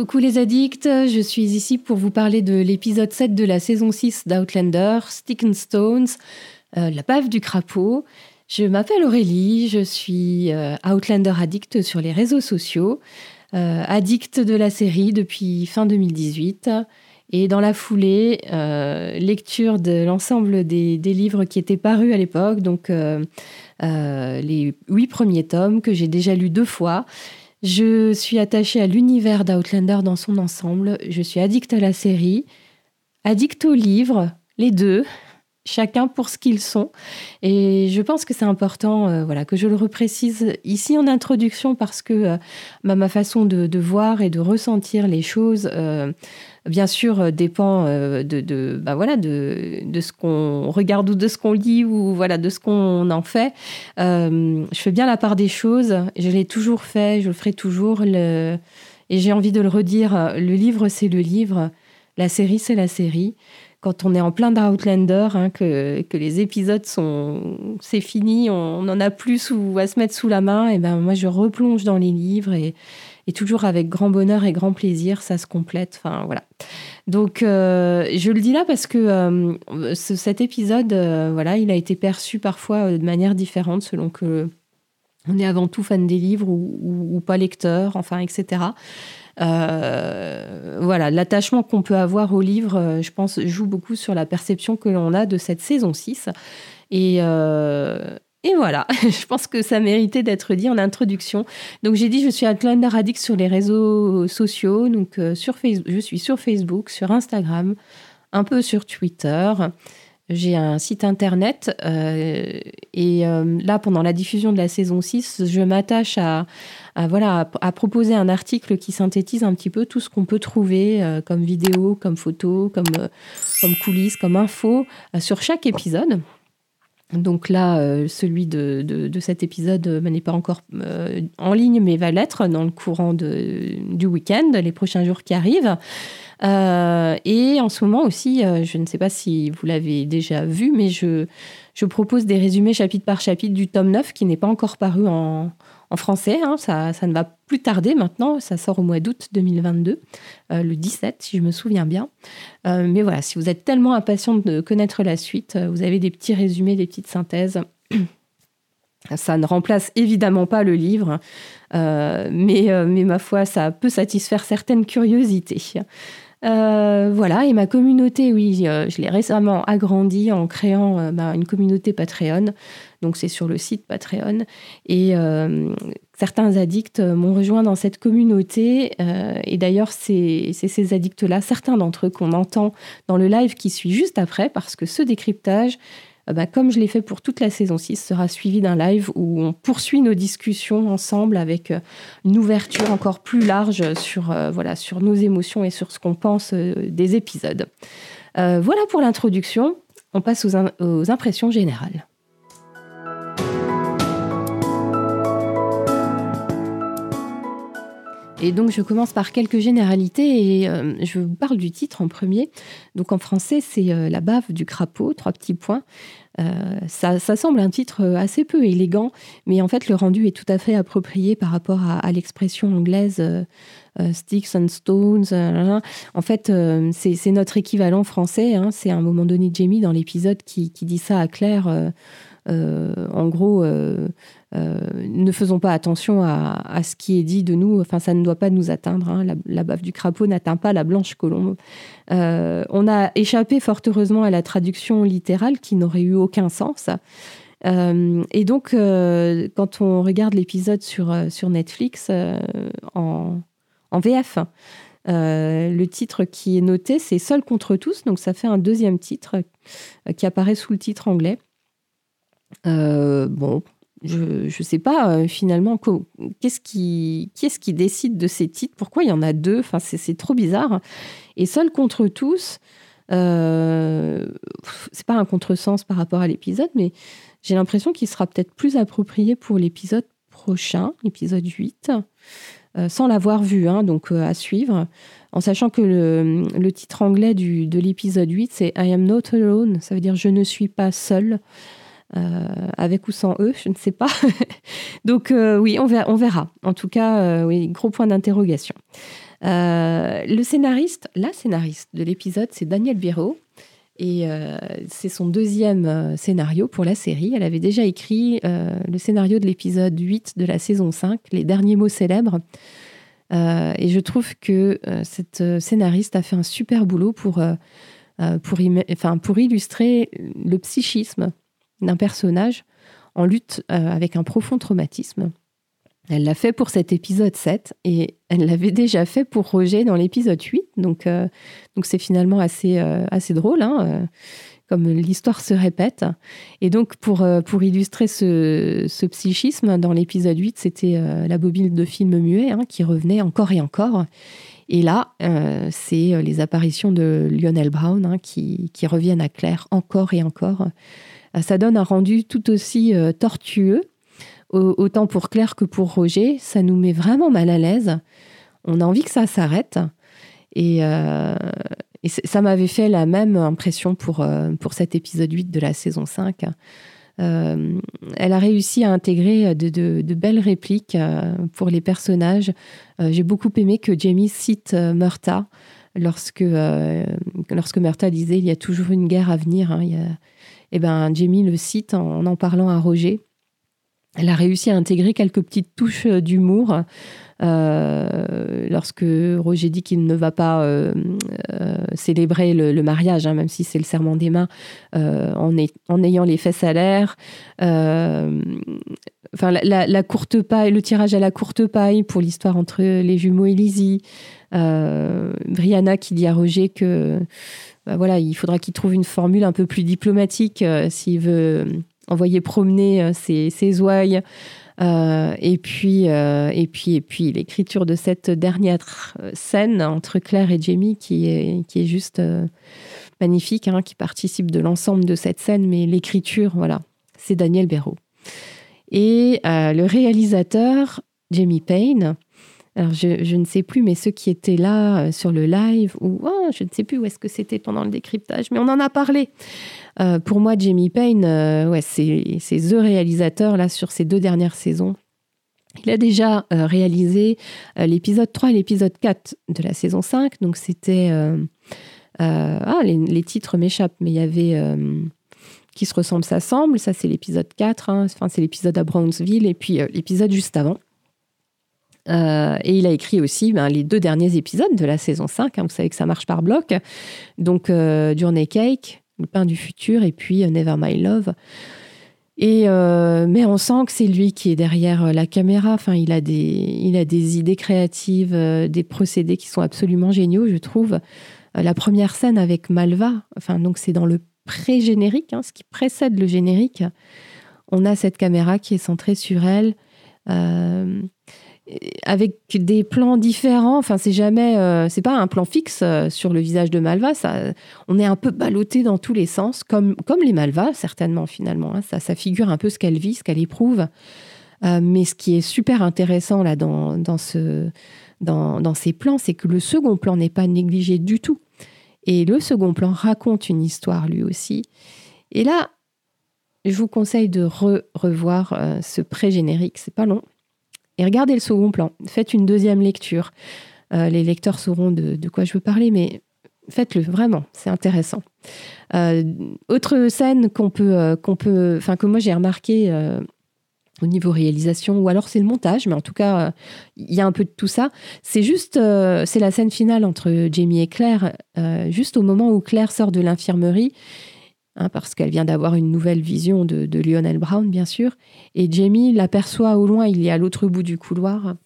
Coucou les addicts, je suis ici pour vous parler de l'épisode 7 de la saison 6 d'Outlander, Stick and Stones, euh, la bave du crapaud. Je m'appelle Aurélie, je suis euh, Outlander addict sur les réseaux sociaux, euh, addict de la série depuis fin 2018. Et dans la foulée, lecture de l'ensemble des, des, livres qui étaient parus à l'époque, donc les huit premiers tomes que j'ai déjà lus deux fois. Je suis attachée à l'univers d'Outlander dans son ensemble. Je suis addict à la série, addict aux livres, les deux, chacun pour ce qu'ils sont. Et je pense que c'est important euh, voilà, que je le reprécise ici en introduction parce que euh, ma façon de, voir et de ressentir les choses euh, bien sûr, dépend de, de, bah voilà, de, ce qu'on regarde ou de ce qu'on lit ou voilà, de ce qu'on en fait. Je fais bien la part des choses. Je l'ai toujours fait, je le ferai toujours. Et j'ai envie de le redire, le livre, c'est le livre. La série, c'est la série. Quand on est en plein d'Outlander, hein, que, les épisodes sont... C'est fini, on n'en a plus ou à se mettre sous la main, et ben moi, je replonge dans les livres et toujours avec grand bonheur et grand plaisir, ça se complète. Enfin voilà. Donc euh, je le dis là parce que euh, cet épisode, euh, voilà, il a été perçu parfois de manière différente selon que on est avant tout fan des livres ou, pas lecteur, enfin etc. voilà, l'attachement qu'on peut avoir au livre, je pense, joue beaucoup sur la perception que l'on a de cette saison 6. Et, et voilà, je pense que ça méritait d'être dit en introduction. Donc j'ai dit je suis Atlanta Radix sur les réseaux sociaux, donc euh, sur Facebook, je suis sur Facebook, sur Instagram, un peu sur Twitter. J'ai un site internet euh, et euh, là pendant la diffusion de la saison 6, je m'attache à, voilà à, proposer un article qui synthétise un petit peu tout ce qu'on peut trouver comme vidéo, comme photo, comme comme coulisses, comme info sur chaque épisode. Donc là, euh, celui de, de, cet épisode euh, n'est pas encore euh, en ligne, mais va l'être dans le courant de, du week-end, les prochains jours qui arrivent. Et en ce moment aussi, je ne sais pas si vous l'avez déjà vu, mais je, je propose des résumés chapitre par chapitre du tome 9 qui n'est pas encore paru en, en français. Hein, ça, ça, ne va plus tarder maintenant. Ça sort au mois d'août 2022, euh, le 17, si je me souviens bien. Euh, mais voilà, si vous êtes tellement impatient de connaître la suite, euh, vous avez des petits résumés, des petites synthèses. Ça ne remplace évidemment pas le livre, mais, mais ma foi, ça peut satisfaire certaines curiosités. Euh, voilà, et ma communauté, oui, euh, je l'ai récemment agrandie en créant euh, bah, une communauté Patreon. Donc c'est sur le site Patreon. Et certains addicts m'ont rejoint dans cette communauté. et d'ailleurs, c'est ces addicts-là, certains d'entre eux qu'on entend dans le live qui suit juste après, parce que ce décryptage, bah, comme je l'ai fait pour toute la saison 6, sera suivi d'un live où on poursuit nos discussions ensemble avec euh, une ouverture encore plus large sur, euh, voilà, sur nos émotions et sur ce qu'on pense des épisodes. voilà pour l'introduction. On passe aux impressions générales. Et donc, je commence par quelques généralités et euh, je vous parle du titre en premier. Donc, en français, c'est euh, La bave du crapaud, trois petits points. Euh, ça, semble un titre assez peu élégant, mais en fait, le rendu est tout à fait approprié par rapport à, l'expression anglaise Sticks and Stones. en fait, c'est notre équivalent français. Hein. c'est à un moment donné Jamie dans l'épisode qui, dit ça à Claire. en gros, ne faisons pas attention à, ce qui est dit de nous. Enfin, ça ne doit pas nous atteindre. Hein. La, bave du crapaud n'atteint pas la blanche colombe. Euh, on a échappé fort heureusement à la traduction littérale qui n'aurait eu aucun sens. Euh, et donc, quand on regarde l'épisode sur, sur Netflix en, en VF, le titre qui est noté, c'est Seul contre tous. Donc, ça fait un deuxième titre qui apparaît sous le titre anglais. bon, je ne sais pas euh, finalement qu'est-ce qui, qui est-ce qui décide de ces titres, pourquoi il y en a deux, enfin, c'est, trop bizarre. Et seul contre tous, euh, c'est pas un contresens par rapport à l'épisode, mais j'ai l'impression qu'il sera peut-être plus approprié pour l'épisode prochain, l'épisode 8, euh, sans l'avoir vu, hein, donc euh, à suivre, en sachant que le, titre anglais de l'épisode 8, c'est I am not alone, ça veut dire je ne suis pas seul. avec ou sans eux, je ne sais pas. Donc oui, on verra. En tout cas, oui, gros point d'interrogation. le scénariste, la scénariste de l'épisode, c'est Daniel Biro. Et c'est son deuxième scénario pour la série. Elle avait déjà écrit le scénario de l'épisode 8 de la saison 5, Les derniers mots célèbres. et je trouve que cette scénariste a fait un super boulot pour euh, pour illustrer le psychisme d'un personnage en lutte euh, avec un profond traumatisme. Elle l'a fait pour cet épisode 7 et elle l'avait déjà fait pour Roger dans l'épisode 8. Donc, euh, donc c'est finalement assez, assez drôle, hein, comme l'histoire se répète. Et donc, pour, pour illustrer ce, psychisme, dans l'épisode 8, c'était la bobine de film muet hein, qui revenait encore et encore. Et là, euh, c'est euh, les apparitions de Lionel Brown hein, qui, reviennent à Claire encore et encore. Euh, ça donne un rendu tout aussi tortueux, autant pour Claire que pour Roger. Ça nous met vraiment mal à l'aise. On a envie que ça s'arrête. Et, ça m'avait fait la même impression pour, pour cet épisode 8 de la saison 5. Euh, elle a réussi à intégrer de, belles répliques euh, pour les personnages. Euh, j'ai beaucoup aimé que Jamie cite Murta lorsque, lorsque Murta disait il y a toujours une guerre à venir. Hein, eh ben, Jamie le cite en en parlant à Roger. Elle a réussi à intégrer quelques petites touches d'humour euh, lorsque Roger dit qu'il ne va pas euh, euh, célébrer le, mariage, hein, même si c'est le serment des mains, en, ayant les fesses à l'air. La, courte paille, le tirage à la courte paille pour l'histoire entre les jumeaux et Lizzie. Brianna qui dit à Roger que bah voilà, il faudra qu'il trouve une formule un peu plus diplomatique s'il veut envoyer promener ses, ses ouailles. Euh, et puis, euh, et puis, et puis l'écriture de cette dernière scène entre Claire et Jamie qui est, qui est juste euh, magnifique, hein, qui participe de l'ensemble de cette scène, mais l'écriture, voilà, c'est Daniel Béraud. Et le réalisateur, Jamie Payne, alors je, ne sais plus, mais ceux qui étaient là sur le live, ou oh, je ne sais plus où est-ce que c'était pendant le décryptage, mais on en a parlé. Euh, pour moi, Jamie Payne, euh, c'est The réalisateur là, sur ces deux dernières saisons. Il a déjà euh, réalisé l'épisode 3 et l'épisode 4 de la saison 5. Donc, c'était. ah, les, titres m'échappent, mais il y avait Qui se ressemble, s'assemble. Ça, c'est l'épisode 4. Hein. Enfin, c'est l'épisode à Brownsville. Et puis, l'épisode juste avant. Et il a écrit aussi ben, les deux derniers épisodes de la saison 5. Hein. vous savez que ça marche par bloc. Donc, Journey Cake, le pain du futur, et puis euh, Never My Love. Et euh, mais on sent que c'est lui qui est derrière euh, la caméra. Enfin, il a des, il a des idées créatives, des procédés qui sont absolument géniaux, je trouve. la première scène avec Malva, enfin donc c'est dans le pré-générique, hein, ce qui précède le générique. On a cette caméra qui est centrée sur elle avec des plans différents. Enfin, c'est jamais, euh, c'est pas un plan fixe euh, sur le visage de Malva. Ça, on est un peu ballotté dans tous les sens, comme comme les Malva certainement finalement. Hein. Ça, ça figure un peu ce qu'elle vit, ce qu'elle éprouve. Euh, mais ce qui est super intéressant là dans, dans ce dans, dans ces plans, c'est que le second plan n'est pas négligé du tout. Et le second plan raconte une histoire lui aussi. Et là, je vous conseille de revoir ce pré-générique. C'est pas long et regardez le second plan. Faites une deuxième lecture. Euh, les lecteurs sauront de, quoi je veux parler, mais faites-le vraiment, c'est intéressant. Euh, autre scène qu'on peut, euh, qu'on peut, enfin que moi j'ai remarqué au niveau réalisation, ou alors c'est le montage, mais en tout cas il y a un peu de tout ça. C'est juste, c'est la scène finale entre Jamie et Claire, juste au moment où Claire sort de l'infirmerie Hein, parce qu'elle vient d'avoir une nouvelle vision de, Lionel Brown, bien sûr. Et Jamie l'aperçoit au loin, il est à l'autre bout du couloir.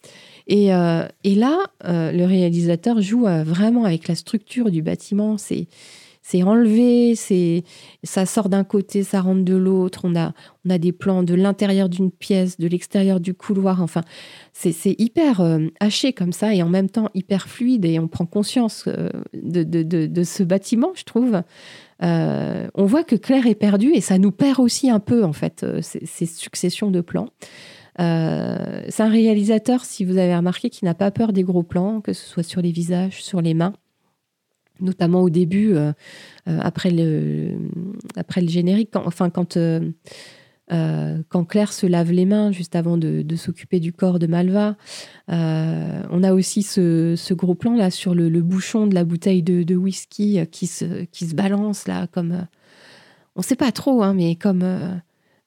Et, euh, là, euh, le réalisateur joue euh, vraiment avec la structure du bâtiment. C'est enlevé, c'est ça sort d'un côté, ça rentre de l'autre. On a des plans de l'intérieur d'une pièce, de l'extérieur du couloir. Enfin, c'est hyper haché comme ça et en même temps hyper fluide et on prend conscience de ce bâtiment, je trouve. Euh, on voit que Claire est perdue et ça nous perd aussi un peu, en fait, euh, ces, successions de plans. Euh, c'est un réalisateur, si vous avez remarqué, qui n'a pas peur des gros plans, que ce soit sur les visages, sur les mains. notamment au début, après, le, après le générique, enfin quand euh, quand Claire se lave les mains juste avant de, s'occuper du corps de Malva. Euh, on a aussi ce, gros plan là sur le, bouchon de la bouteille de, whisky qui se, qui se balance là comme... Euh, on ne sait pas trop, hein, mais comme...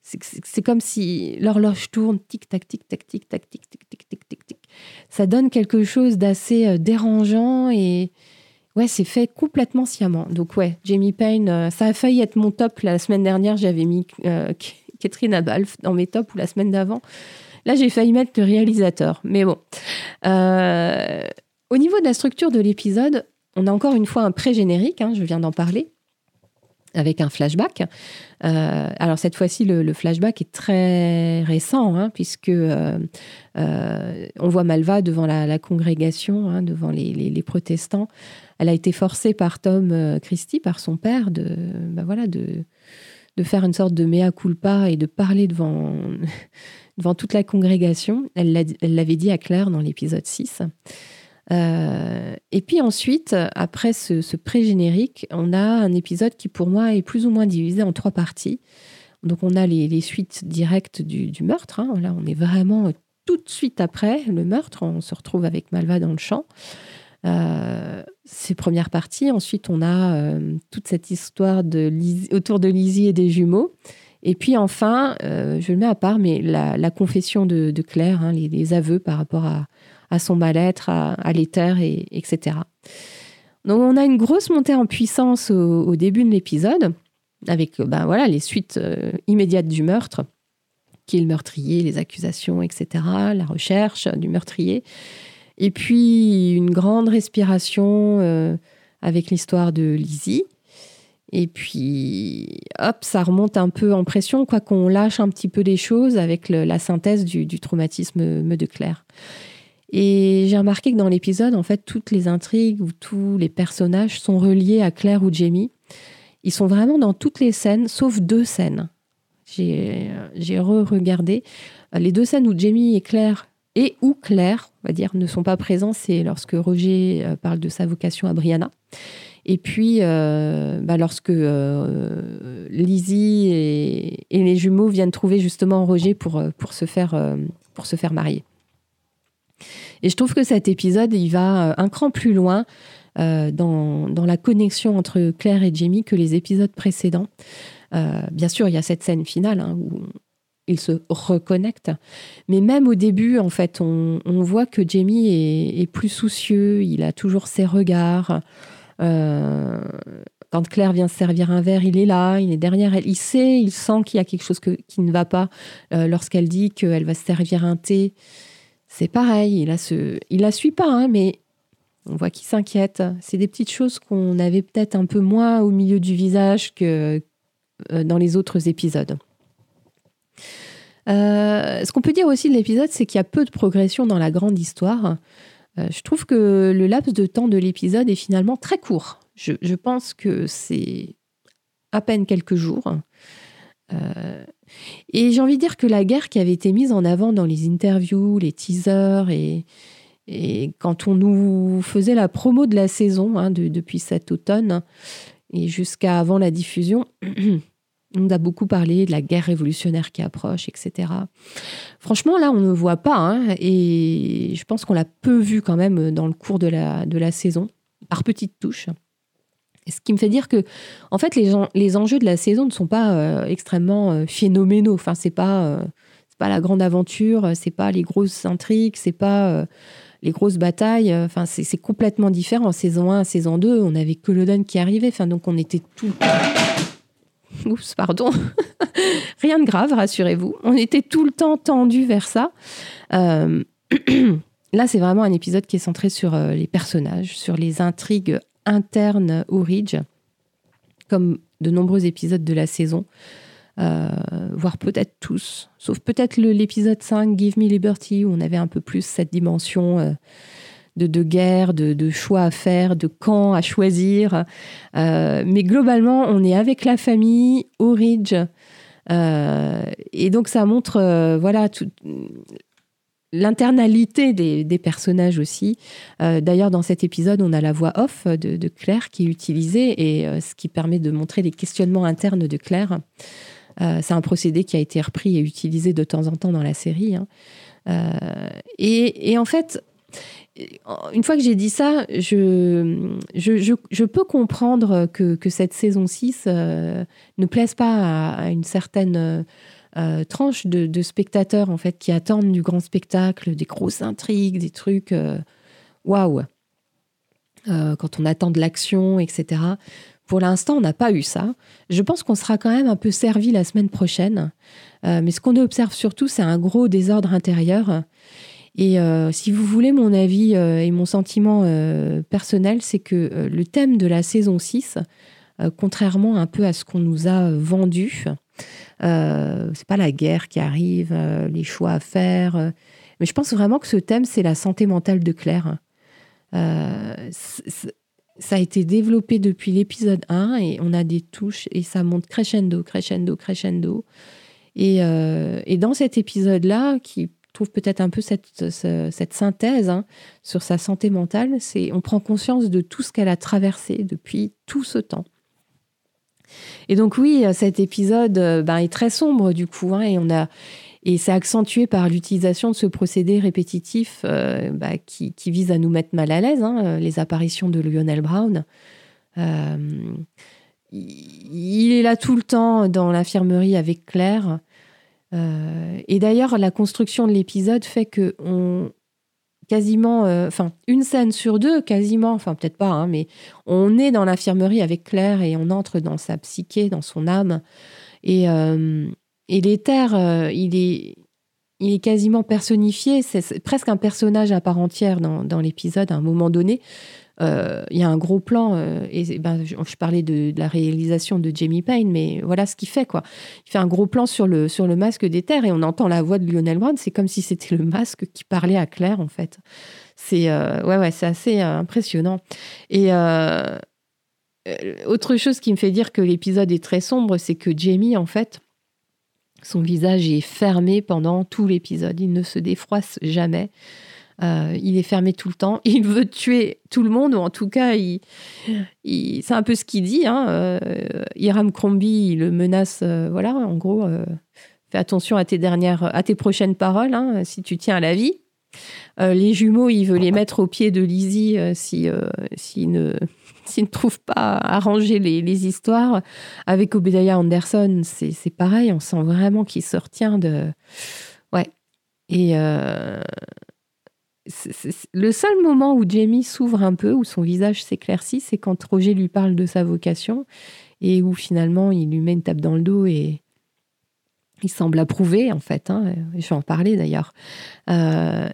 c'est comme si l'horloge tourne, tic-tac, tic-tac, tic-tac, tic-tac, tic-tac, tic-tac. Ça donne quelque chose d'assez dérangeant et... Ouais, c'est fait complètement sciemment. Donc ouais, Jamie Payne, ça a failli être mon top la semaine dernière. J'avais mis Catherine Abalf dans mes tops ou la semaine d'avant. Là, j'ai failli mettre le réalisateur. Mais bon. Euh, au niveau de la structure de l'épisode, on a encore une fois un pré-générique, hein, je viens d'en parler, avec un flashback. Euh, alors cette fois-ci, le, flashback est très récent, hein, puisque euh, on voit Malva devant la, congrégation, hein, devant les, protestants. Elle a été forcée par Tom Christie, par son père, de, bah de faire une sorte de mea culpa et de parler devant, devant toute la congrégation. Elle l'avait dit à Claire dans l'épisode 6. Euh, et puis ensuite, après ce, pré-générique, on a un épisode qui pour moi est plus ou moins divisé en trois parties. Donc on a les, suites directes du, meurtre. Hein. Là, on est vraiment tout de suite après le meurtre. On se retrouve avec Malva dans le champ. Euh, ces premières parties. Ensuite, on a euh, toute cette histoire de autour de Lizzie et des jumeaux. Et puis enfin, euh, je le mets à part, mais la, confession de, Claire, hein, les, aveux par rapport à, son mal-être, à, l'éther, et, etc. Donc on a une grosse montée en puissance au, début de l'épisode, avec ben, voilà, les suites immédiates du meurtre, qui est le meurtrier, les accusations, etc., la recherche du meurtrier. Et puis une grande respiration euh, avec l'histoire de Lizzie. Et puis, hop, ça remonte un peu en pression, quoi qu'on lâche un petit peu les choses avec la synthèse du, traumatisme de Claire. Et j'ai remarqué que dans l'épisode, en fait, toutes les intrigues ou tous les personnages sont reliés à Claire ou Jamie. Ils sont vraiment dans toutes les scènes, sauf deux scènes. J'ai re-regardé. Les deux scènes où Jamie et Claire et où Claire, on va dire, ne sont pas présents, c'est lorsque Roger euh, parle de sa vocation à Brianna. Et puis, euh, bah, lorsque euh, Lizzie et, les jumeaux viennent trouver justement Roger pour, pour, se, faire, pour se faire marier. Et je trouve que cet épisode, il va un cran plus loin dans, dans, la connexion entre Claire et Jamie que les épisodes précédents. bien sûr, il y a cette scène finale hein, où il se reconnecte. Mais même au début, en fait, on, voit que Jamie est, plus soucieux, il a toujours ses regards. Euh, quand Claire vient se servir un verre, il est là, il est derrière elle. Il sait, il sent qu'il y a quelque chose qui ne va pas. Euh, lorsqu'elle dit qu'elle va se servir un thé, c'est pareil, il, a la suit pas, hein, mais on voit qu'il s'inquiète. C'est des petites choses qu'on avait peut-être un peu moins au milieu du visage que euh, dans les autres épisodes. Euh, ce qu'on peut dire aussi de l'épisode, c'est qu'il y a peu de progression dans la grande histoire. Euh, je trouve que le laps de temps de l'épisode est finalement très court. Je, pense que c'est à peine quelques jours. Euh, et j'ai envie de dire que la guerre qui avait été mise en avant dans les interviews, les teasers et, quand on nous faisait la promo de la saison hein, depuis cet automne et jusqu'à avant la diffusion, On a beaucoup parlé de la guerre révolutionnaire qui approche, etc. Franchement, là, on ne voit pas, hein, et je pense qu'on l'a peu vu quand même dans le cours de la, de la saison, par petites touches. Ce qui me fait dire que, en fait, les, les enjeux de la saison ne sont pas euh, extrêmement euh, phénoménaux. Enfin, c'est pas, euh, pas la grande aventure, c'est pas les grosses intrigues, c'est pas les grosses batailles. Enfin, c'est complètement différent. Saison 1, saison 2, on avait Culloden qui arrivait. Enfin, donc on était tout Oups, pardon. Rien de grave, rassurez-vous. On était tout le temps tendu vers ça. Euh, là, c'est vraiment un épisode qui est centré sur euh, les personnages, sur les intrigues internes au Ridge, comme de nombreux épisodes de la saison. Euh, voire peut-être tous, sauf peut-être l'épisode 5, Give Me Liberty, où on avait un peu plus cette dimension de, guerre, de, choix à faire, de camps à choisir. Euh, mais globalement, on est avec la famille au Ridge. Euh, et donc, ça montre, euh, voilà, l'internalité des, personnages aussi. Euh, d'ailleurs, dans cet épisode, on a la voix off de, Claire qui est utilisée et ce qui permet de montrer les questionnements internes de Claire. c'est un procédé qui a été repris et utilisé de temps en temps dans la série. Hein. et, en fait, une fois que j'ai dit ça, je, peux comprendre que, cette saison 6 euh, ne plaise pas à, une certaine euh, tranche de, spectateurs en fait qui attendent du grand spectacle, des grosses intrigues, des trucs euh, waouh. quand on attend de l'action, etc. Pour l'instant, on n'a pas eu ça. Je pense qu'on sera quand même un peu servi la semaine prochaine. mais ce qu'on observe surtout, c'est un gros désordre intérieur et euh, si vous voulez mon avis euh, et mon sentiment euh, personnel, c'est que le thème de la saison 6, contrairement un peu à ce qu'on nous a vendu, c'est pas la guerre qui arrive, les choix à faire, mais je pense vraiment que ce thème, c'est la santé mentale de Claire. ça a été développé depuis l'épisode 1 et on a des touches et ça monte crescendo, crescendo, crescendo. Et, et dans cet épisode-là, qui peut-être un peu cette, cette synthèse hein, sur sa santé mentale, c'est on prend conscience de tout ce qu'elle a traversé depuis tout ce temps. Et donc oui, cet épisode euh, ben, est très sombre du coup, hein, et on a et c'est accentué par l'utilisation de ce procédé répétitif euh, qui, qui, vise à nous mettre mal à l'aise, hein, euh, les apparitions de Lionel Brown. il est là tout le temps dans l'infirmerie avec Claire. Euh, et d'ailleurs, la construction de l'épisode fait que on quasiment, euh, enfin une scène sur deux, quasiment, enfin peut-être pas, hein, mais on est dans l'infirmerie avec Claire et on entre dans sa psyché, dans son âme. Et, euh, et l'éther, il est il est quasiment personnifié, c'est presque un personnage à part entière dans, dans l'épisode à un moment donné. Euh, il y a un gros plan, euh, ben, je, parlais de, la réalisation de Jamie Payne, mais voilà ce qu'il fait. Il fait un gros plan sur le, sur le masque et on entend la voix de Lionel Brown. C'est comme si c'était le masque qui parlait à Claire, en fait. C'est euh, ouais, ouais, assez impressionnant. Et autre chose qui me fait dire que l'épisode est très sombre, c'est que Jamie, en fait, son visage est fermé pendant tout l'épisode. Il ne se défroisse jamais. Euh, il est fermé tout le temps. Il veut tuer tout le monde, ou en tout cas, il, c'est un peu ce qu'il dit. Hein. Euh, Hiram Crombie, il le menace. Euh, voilà, en gros, fais attention à tes dernières, à tes prochaines paroles, hein, si tu tiens à la vie. les jumeaux, il veut les mettre au pied de Lizzie si, s'il ne, ne trouve pas à ranger les, les histoires. Avec Obadiah Anderson, c'est, c'est pareil. On sent vraiment qu'il se retient de. Ouais. Et le seul moment où Jamie s'ouvre un peu, où son visage s'éclaircit, c'est quand Roger lui parle de sa vocation et où finalement il lui met une tape dans le dos et il semble approuver en fait. Hein. je vais en parler d'ailleurs. Euh,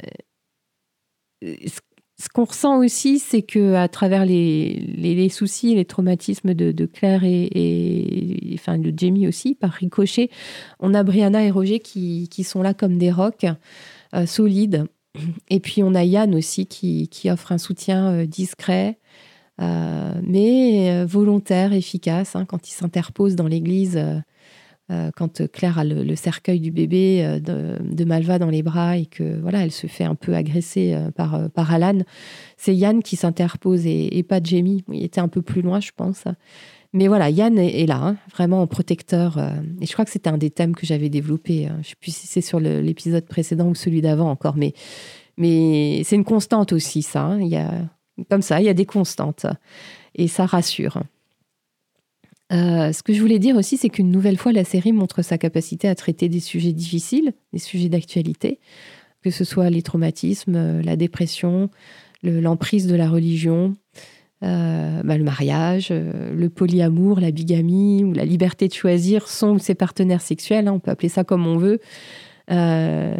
ce qu'on ressent aussi, c'est que à travers les, soucis, les traumatismes de, Claire et, enfin de Jamie aussi, par ricochet, on a Brianna et Roger qui, sont là comme des rocs euh, solides et puis on a Yann aussi qui, offre un soutien euh, discret, euh, mais euh, volontaire, efficace, hein, quand il s'interpose dans l'église, quand Claire a le, cercueil du bébé de, Malva dans les bras et que voilà, elle se fait un peu agresser par, par Alan. C'est Yann qui s'interpose et, pas Jamie. Il était un peu plus loin, je pense. Mais voilà, Yann est, là, hein, vraiment en protecteur. et je crois que c'était un des thèmes que j'avais développé. Hein. Je ne sais plus si c'est sur l'épisode précédent ou celui d'avant encore, mais, c'est une constante aussi, ça. Hein. Comme ça, il y a des constantes. Et ça rassure. Euh, ce que je voulais dire aussi, c'est qu'une nouvelle fois, la série montre sa capacité à traiter des sujets difficiles, des sujets d'actualité, que ce soit les traumatismes, la dépression, l'emprise de la religion, euh, bah, le mariage, euh, le polyamour, la bigamie ou la liberté de choisir son ou ses partenaires sexuels, hein, on peut appeler ça comme on veut. Euh,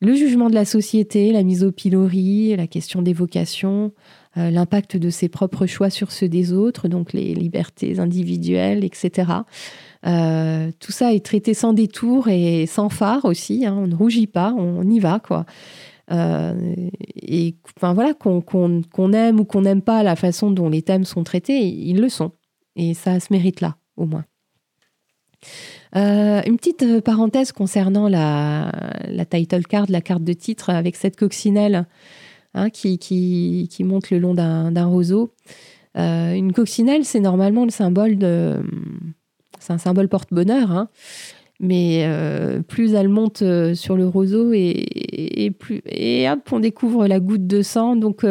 le jugement de la société, la mise au pilori, la question des vocations, l'impact de ses propres choix sur ceux des autres, donc les libertés individuelles, etc. tout ça est traité sans détour et sans phare aussi. Hein. on ne rougit pas, on y va, quoi. Euh, et enfin voilà, qu'on aime ou qu'on n'aime pas la façon dont les thèmes sont traités, ils le sont. Et ça se mérite là, au moins. une petite parenthèse concernant la, title card, la carte de titre avec cette coccinelle hein, qui, monte le long d'un roseau. une coccinelle, c'est normalement le symbole de. C'est un symbole porte-bonheur. Hein. Mais plus elle monte sur le roseau et, plus, et hop, on découvre la goutte de sang. Donc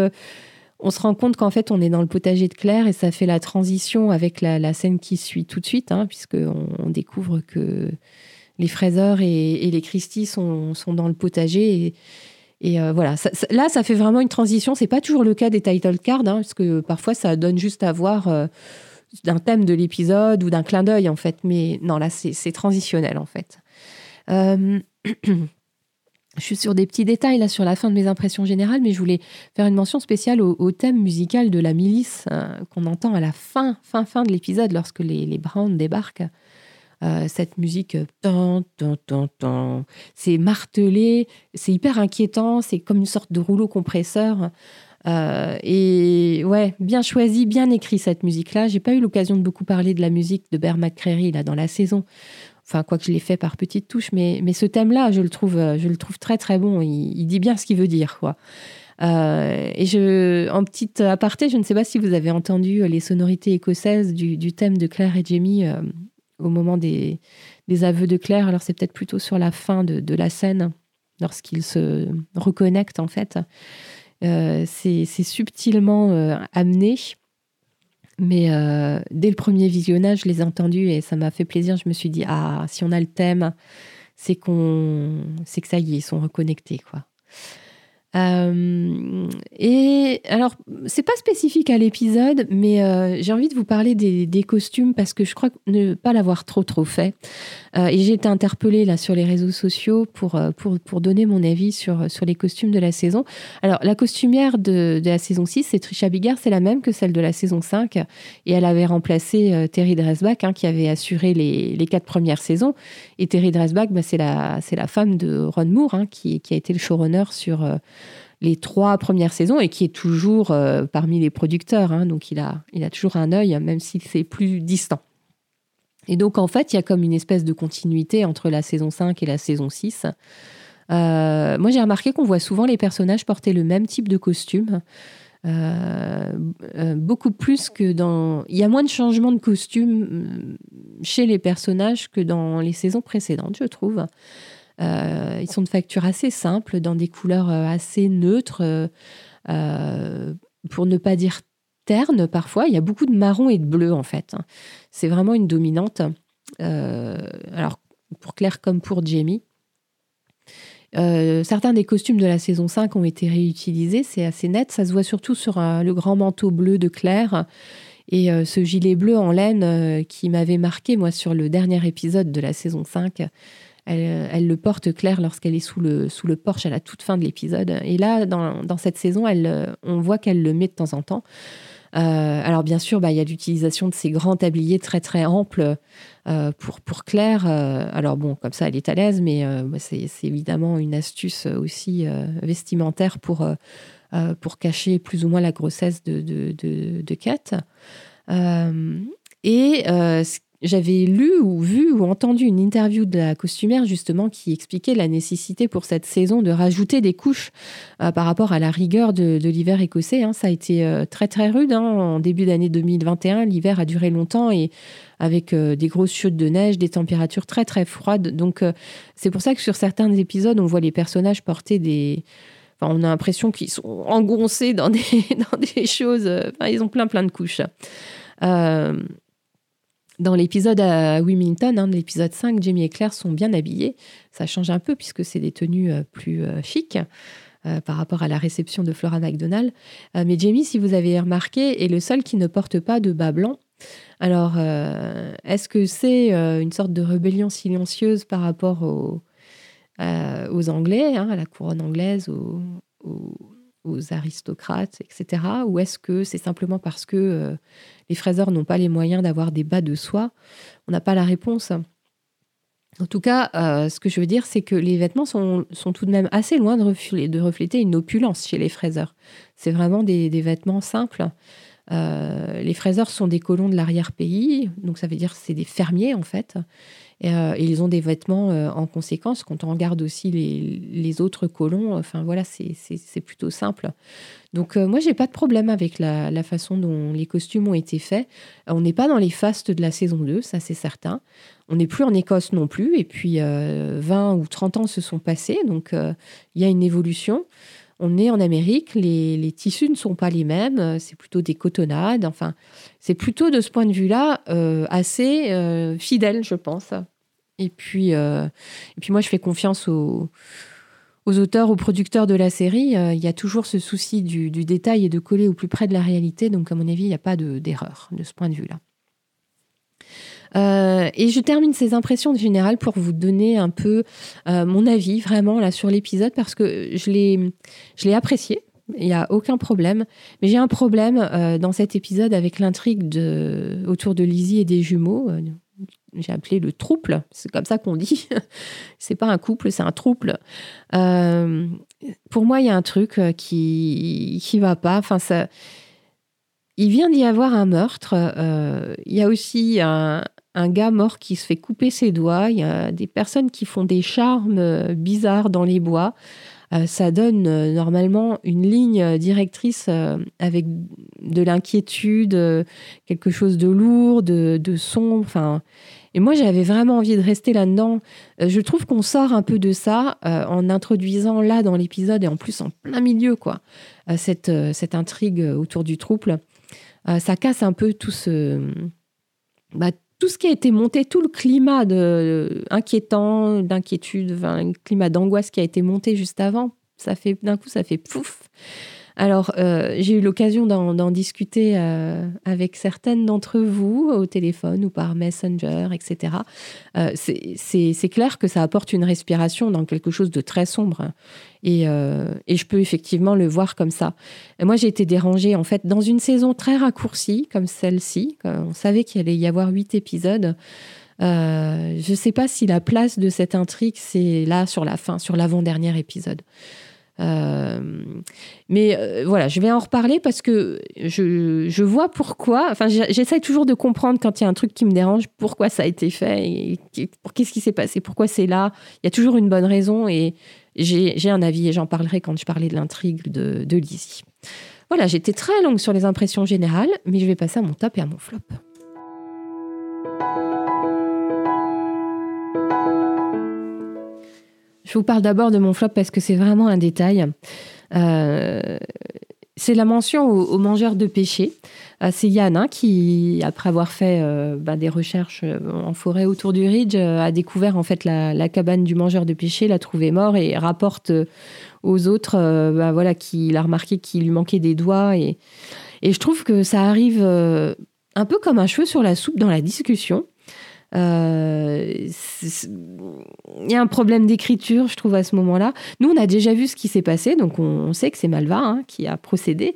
on se rend compte qu'en fait, on est dans le potager de Claire et ça fait la transition avec la, scène qui suit tout de suite, hein, puisqu'on on découvre que les fraiseurs et, les Christie sont, dans le potager. Et, euh, voilà, là, ça fait vraiment une transition. C'est pas toujours le cas des title cards, hein, parce que parfois, ça donne juste à voir euh, d'un thème de l'épisode ou d'un clin d'œil, en fait. Mais non, là, c'est transitionnel, en fait. Euh, Je suis sur des petits détails là sur la fin de mes impressions générales, mais je voulais faire une mention spéciale au, thème musical de la milice euh, qu'on entend à la fin, fin, fin de l'épisode lorsque les, les Browns débarquent. Euh, cette musique, c'est martelé, c'est hyper inquiétant, c'est comme une sorte de rouleau compresseur. Et ouais, bien choisi, bien écrit cette musique-là. J'ai pas eu l'occasion de beaucoup parler de la musique de Bear McCreary là dans la saison. Enfin, quoi que je l'ai fait par petites touches, mais, mais ce thème-là, je le trouve, je le trouve très très bon. Il, dit bien ce qu'il veut dire, quoi. Euh, et je, en petite aparté, je ne sais pas si vous avez entendu les sonorités écossaises du, thème de Claire et Jamie euh, au moment des, des, aveux de Claire. Alors c'est peut-être plutôt sur la fin de, de la scène, lorsqu'ils se reconnectent en fait. Euh, c'est subtilement amené. Mais euh, dès le premier visionnage, je les ai entendus et ça m'a fait plaisir. Je me suis dit, ah, si on a le thème, c'est qu'on, c'est que ça y est, ils sont reconnectés, quoi. Euh, et alors, c'est pas spécifique à l'épisode, mais euh, j'ai envie de vous parler des, costumes parce que je crois ne pas l'avoir trop trop fait. Euh, et j'ai été interpellée là sur les réseaux sociaux pour, pour, pour donner mon avis sur, sur les costumes de la saison. Alors, la costumière de, la saison 6, c'est Trisha Bigard, c'est la même que celle de la saison 5. Et elle avait remplacé Terry Dresbach, hein, qui avait assuré les, les quatre premières saisons. Et Terry Dresbach, bah, c'est la, la femme de Ron Moore, hein, qui, a été le showrunner sur les trois premières saisons et qui est toujours euh, parmi les producteurs. Hein. donc il a, il a toujours un œil, même si c'est plus distant. Et donc en fait, il y a comme une espèce de continuité entre la saison 5 et la saison 6. Euh, moi, j'ai remarqué qu'on voit souvent les personnages porter le même type de costume. Euh, beaucoup plus que dans. Il y a moins de changements de costume chez les personnages que dans les saisons précédentes, je trouve. Euh, ils sont de facture assez simple, dans des couleurs euh, assez neutres, euh, pour ne pas dire terne parfois. Il y a beaucoup de marron et de bleu en fait. C'est vraiment une dominante. alors pour Claire comme pour Jamie. certains des costumes de la saison 5 ont été réutilisés, c'est assez net. Ça se voit surtout sur le grand manteau bleu de Claire et ce gilet bleu en laine qui m'avait marqué, moi, sur le dernier épisode de la saison 5. Euh, elle, le porte Claire lorsqu'elle est sous le, sous le porche à la toute fin de l'épisode. Et là, dans, cette saison, elle, euh, on voit qu'elle le met de temps en temps. Euh, alors bien sûr, bah, il y a l'utilisation de ces grands tabliers très très amples pour, pour Claire. alors bon, comme ça, elle est à l'aise, mais c'est évidemment une astuce aussi vestimentaire pour, pour cacher plus ou moins la grossesse de, de, Kate. et j'avais lu ou vu ou entendu une interview de la costumière justement qui expliquait la nécessité pour cette saison de rajouter des couches euh, par rapport à la rigueur de, l'hiver écossais. Hein. Ça a été euh, très très rude hein. en début d'année 2021. L'hiver a duré longtemps et avec euh, des grosses chutes de neige, des températures très très froides. Donc c'est pour ça que sur certains épisodes, on voit les personnages porter des... Enfin, on a l'impression qu'ils sont engoncés dans des, dans des choses... Enfin, ils ont plein plein de couches. Dans l'épisode à Wilmington, hein, l'épisode 5, Jamie et Claire sont bien habillés. Ça change un peu puisque c'est des tenues euh, plus euh, chic euh, par rapport à la réception de Flora McDonald. mais Jamie, si vous avez remarqué, est le seul qui ne porte pas de bas blanc. Alors, est-ce que c'est une sorte de rébellion silencieuse par rapport aux, Anglais, hein, à la couronne anglaise, aux, aux aristocrates, etc. Ou est-ce que c'est simplement parce que les fraiseurs n'ont pas les moyens d'avoir des bas de soie? On n'a pas la réponse. En tout cas, euh, ce que je veux dire, c'est que les vêtements sont, tout de même assez loin de, refléter, une opulence chez les fraiseurs. C'est vraiment des, vêtements simples. Euh, les fraiseurs sont des colons de l'arrière-pays, donc ça veut dire que c'est des fermiers en fait. Et ils ont des vêtements en conséquence. Quand on regarde aussi les, autres colons, enfin voilà, c'est plutôt simple. Donc moi, j'ai pas de problème avec la, la, façon dont les costumes ont été faits. On n'est pas dans les fastes de la saison 2, ça c'est certain. On n'est plus en Écosse non plus. Et puis 20 ou 30 ans se sont passés, donc il y a une évolution on est en Amérique, les, tissus ne sont pas les mêmes, euh, c'est plutôt des cotonnades, enfin, c'est plutôt de ce point de vue-là euh, assez euh, fidèle, je pense. Et puis, et puis moi, je fais confiance aux, auteurs, aux producteurs de la série. Il y a toujours ce souci du, du, détail et de coller au plus près de la réalité, donc à mon avis, il n'y a pas d'erreur de ce point de vue-là. Euh, et je termine ces impressions générales pour vous donner un peu euh, mon avis vraiment là sur l'épisode parce que je l'ai, je l'ai apprécié. Il n'y a aucun problème. Mais j'ai un problème euh, dans cet épisode avec l'intrigue de, autour de Lizzie et des jumeaux. j'ai appelé le trouble. C'est comme ça qu'on dit. c'est pas un couple, c'est un trouble. pour moi, il y a un truc qui qui va pas. Enfin, ça. Il vient d'y avoir un meurtre. Il y a aussi un, un gars mort qui se fait couper ses doigts, il y a des personnes qui font des charmes euh, bizarres dans les bois. Euh, ça donne euh, normalement une ligne directrice avec de l'inquiétude, quelque chose de lourd, de, sombre. Enfin, et moi, j'avais vraiment envie de rester là-dedans. je trouve qu'on sort un peu de ça en introduisant là dans l'épisode et en plus en plein milieu, quoi, cette, cette intrigue autour du trouble. ça casse un peu tout ce, bah, tout ce qui a été monté, tout le climat inquiétant, d'inquiétude, un climat d'angoisse qui a été monté juste avant, ça fait d'un coup, ça fait pouf. Alors, euh, j'ai eu l'occasion d'en discuter euh, avec certaines d'entre vous au téléphone ou par Messenger, etc. Euh, c'est clair que ça apporte une respiration dans quelque chose de très sombre. Et, je peux effectivement le voir comme ça. Moi, j'ai été dérangée, en fait, dans une saison très raccourcie, comme celle-ci. On savait qu'il allait y avoir huit épisodes. je ne sais pas si la place de cette intrigue, c'est là, sur la fin, sur l'avant-dernier épisode. Euh, mais euh, voilà, je vais en reparler parce que je, je vois pourquoi. Enfin, j'essaie toujours de comprendre quand il y a un truc qui me dérange, pourquoi ça a été fait, qu'est-ce qui s'est passé, pourquoi c'est là. Il y a toujours une bonne raison et j'ai un avis et j'en parlerai quand je parlais de l'intrigue de, de Lizzie. Voilà, j'étais très longue sur les impressions générales, mais je vais passer à mon top et à mon flop. Je vous parle d'abord de mon flop parce que c'est vraiment un détail. Euh, c'est la mention aux, mangeurs de péché. Euh, c'est Yann hein, qui, après avoir fait euh, bah, des recherches en forêt autour du Ridge, a découvert en fait la, cabane du mangeur de péché, l'a trouvé mort et rapporte aux autres bah, voilà, qu'il a remarqué qu'il lui manquait des doigts. Et, et je trouve que ça arrive un peu comme un cheveu sur la soupe dans la discussion. Euh, il y a un problème d'écriture, je trouve, à ce moment-là. Nous, on a déjà vu ce qui s'est passé, donc on, sait que c'est Malva hein, qui a procédé.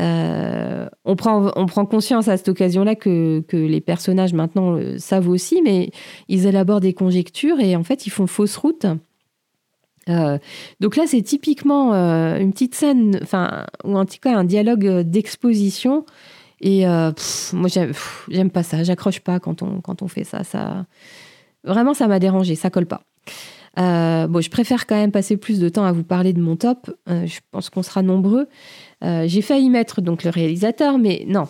Euh, on, prend, on prend conscience à cette occasion-là que, que, les personnages maintenant le savent aussi, mais ils élaborent des conjectures et en fait, ils font fausse route. Euh, donc là, c'est typiquement une petite scène, enfin, ou en tout cas un dialogue d'exposition et euh, moi, j'aime pas ça. J'accroche pas quand on, fait ça. ça... Vraiment, ça m'a dérangé. Ça colle pas. Euh, bon, je préfère quand même passer plus de temps à vous parler de mon top. Euh, je pense qu'on sera nombreux. J'ai failli mettre donc le réalisateur, mais non.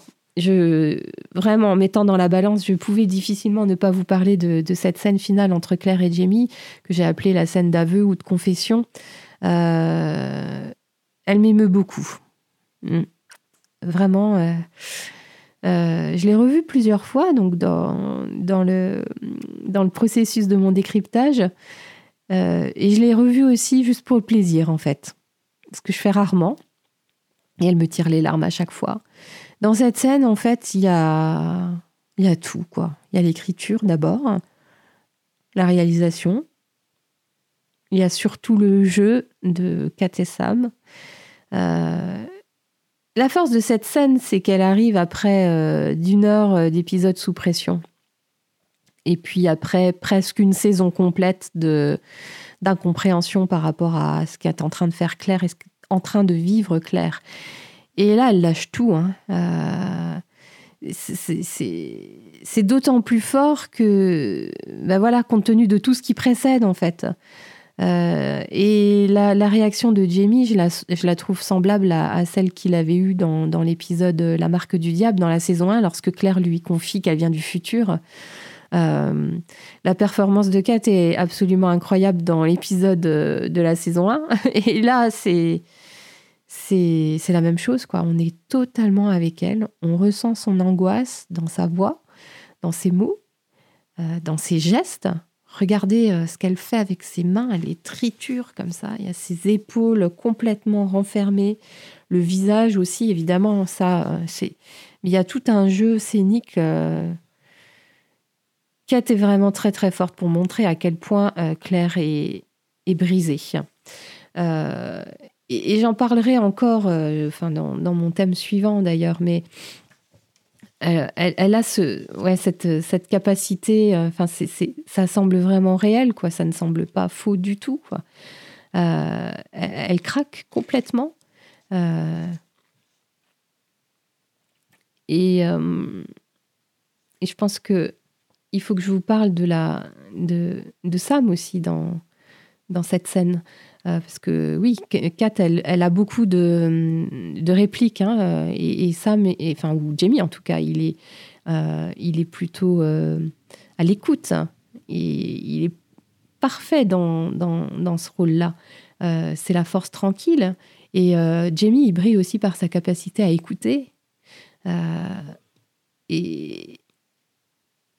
Vraiment, en mettant dans la balance, je pouvais difficilement ne pas vous parler de, cette scène finale entre Claire et Jamie, que j'ai appelée la scène d'aveu ou de confession. elle m'émeut beaucoup. Mm. Vraiment, euh, euh, je l'ai revu plusieurs fois, donc dans, dans, le, dans le processus de mon décryptage. Euh, et je l'ai revu aussi juste pour le plaisir, en fait. Ce que je fais rarement. Et elle me tire les larmes à chaque fois. Dans cette scène, en fait, il y a, y a tout, quoi. Il y a l'écriture d'abord, la réalisation. Il y a surtout le jeu de Kat et Sam. La force de cette scène, c'est qu'elle arrive après euh, d'une heure euh, d'épisode sous pression. Et puis après presque une saison complète d'incompréhension par rapport à ce qu'est en train de faire Claire et ce qu'est en train de vivre Claire. Et là, elle lâche tout. Hein. Euh, c'est d'autant plus fort que, ben voilà, compte tenu de tout ce qui précède, en fait. Euh, et la, réaction de Jamie, je la, la trouve semblable à, celle qu'il avait eue dans, l'épisode La marque du diable, dans la saison 1, lorsque Claire lui confie qu'elle vient du futur. Euh, la performance de Kat est absolument incroyable dans l'épisode de la saison 1. Et là, c'est la même chose. On est totalement avec elle. On ressent son angoisse dans sa voix, dans ses mots, euh, dans ses gestes. Regardez euh, ce qu'elle fait avec ses mains. Elle les triture comme ça. Il y a ses épaules complètement renfermées. Le visage aussi, évidemment. Ça, c'est. Il y a tout un jeu scénique qui a été vraiment très très forte pour montrer à quel point euh, Claire est, brisée. Euh, et, j'en parlerai encore euh, enfin, dans, mon thème suivant d'ailleurs, mais elle, a ce, ouais, cette, cette capacité, enfin, ça semble vraiment réel, quoi. ça ne semble pas faux du tout. Quoi. elle, craque complètement. et, et je pense que il faut que je vous parle de, la, de, de Sam aussi dans, dans cette scène. Euh, parce que oui, Kat, elle, elle a beaucoup de, de répliques. Hein, euh, et, Sam, et, enfin, ou Jamie en tout cas, il est, euh, il est plutôt à l'écoute. et il est parfait dans, dans, dans ce rôle-là. c'est la force tranquille. Et Jamie, il brille aussi par sa capacité à écouter. et,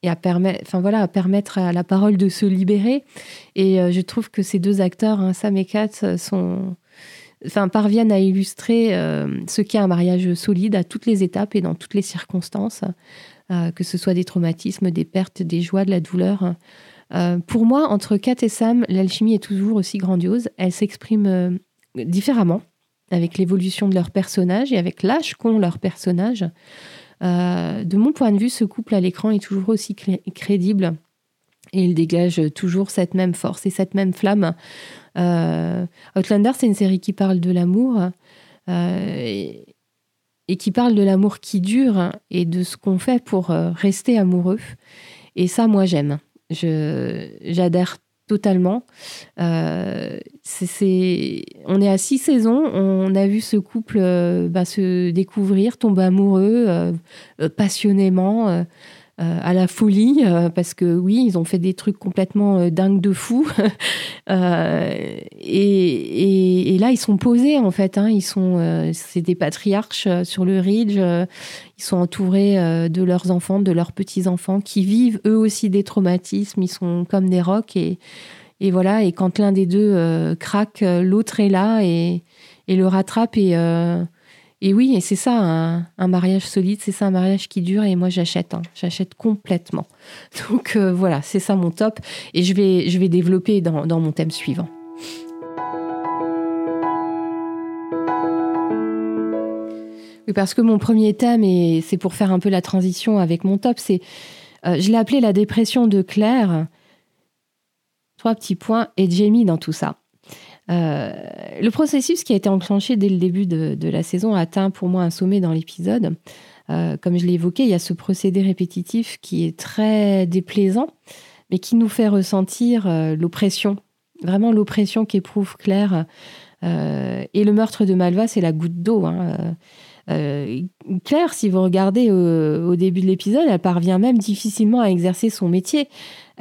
et à enfin voilà, à permettre à la parole de se libérer. Et euh, je trouve que ces deux acteurs, hein, Sam et Kat, euh, sont, enfin, parviennent à illustrer euh, ce qu'est un mariage solide à toutes les étapes et dans toutes les circonstances, que ce soit des traumatismes, des pertes, des joies, de la douleur. pour moi, entre Kat et Sam, l'alchimie est toujours aussi grandiose. Elle s'exprime différemment avec l'évolution de leurs personnages et avec l'âge qu'ont leurs personnages. Euh, de mon point de vue, ce couple à l'écran est toujours aussi crédible et il dégage toujours cette même force et cette même flamme. Euh, Outlander, c'est une série qui parle de l'amour euh, et, qui parle de l'amour qui dure et de ce qu'on fait pour rester amoureux. Et ça, moi, j'aime. J'adhère totalement. On est à six saisons, on a vu ce couple euh, bah, se découvrir, tomber amoureux euh, passionnément. à la folie, parce que oui, ils ont fait des trucs complètement dingues de fou. et, là, ils sont posés, en fait. Hein. ils sont, c'est des patriarches sur le Ridge. ils sont entourés de leurs enfants, de leurs petits-enfants, qui vivent eux aussi des traumatismes. Ils sont comme des rocs. Et, et voilà, et quand l'un des deux craque, l'autre est là et, le rattrape. Et, et oui, et c'est ça un, mariage solide, c'est ça un mariage qui dure. Et moi, j'achète, hein. j'achète complètement. Donc voilà, c'est ça mon top. Et je vais, je vais développer dans, dans mon thème suivant. Oui, parce que mon premier thème, et c'est pour faire un peu la transition avec mon top, c'est, je l'ai appelé la dépression de Claire. Trois petits points et Jamie dans tout ça. Euh, le processus qui a été enclenché dès le début de, la saison atteint pour moi un sommet dans l'épisode. Euh, comme je l'ai évoqué, il y a ce procédé répétitif qui est très déplaisant, mais qui nous fait ressentir euh, l'oppression, vraiment l'oppression qu'éprouve Claire. et le meurtre de Malva, c'est la goutte d'eau. Hein. Claire, si vous regardez au début de l'épisode, elle parvient même difficilement à exercer son métier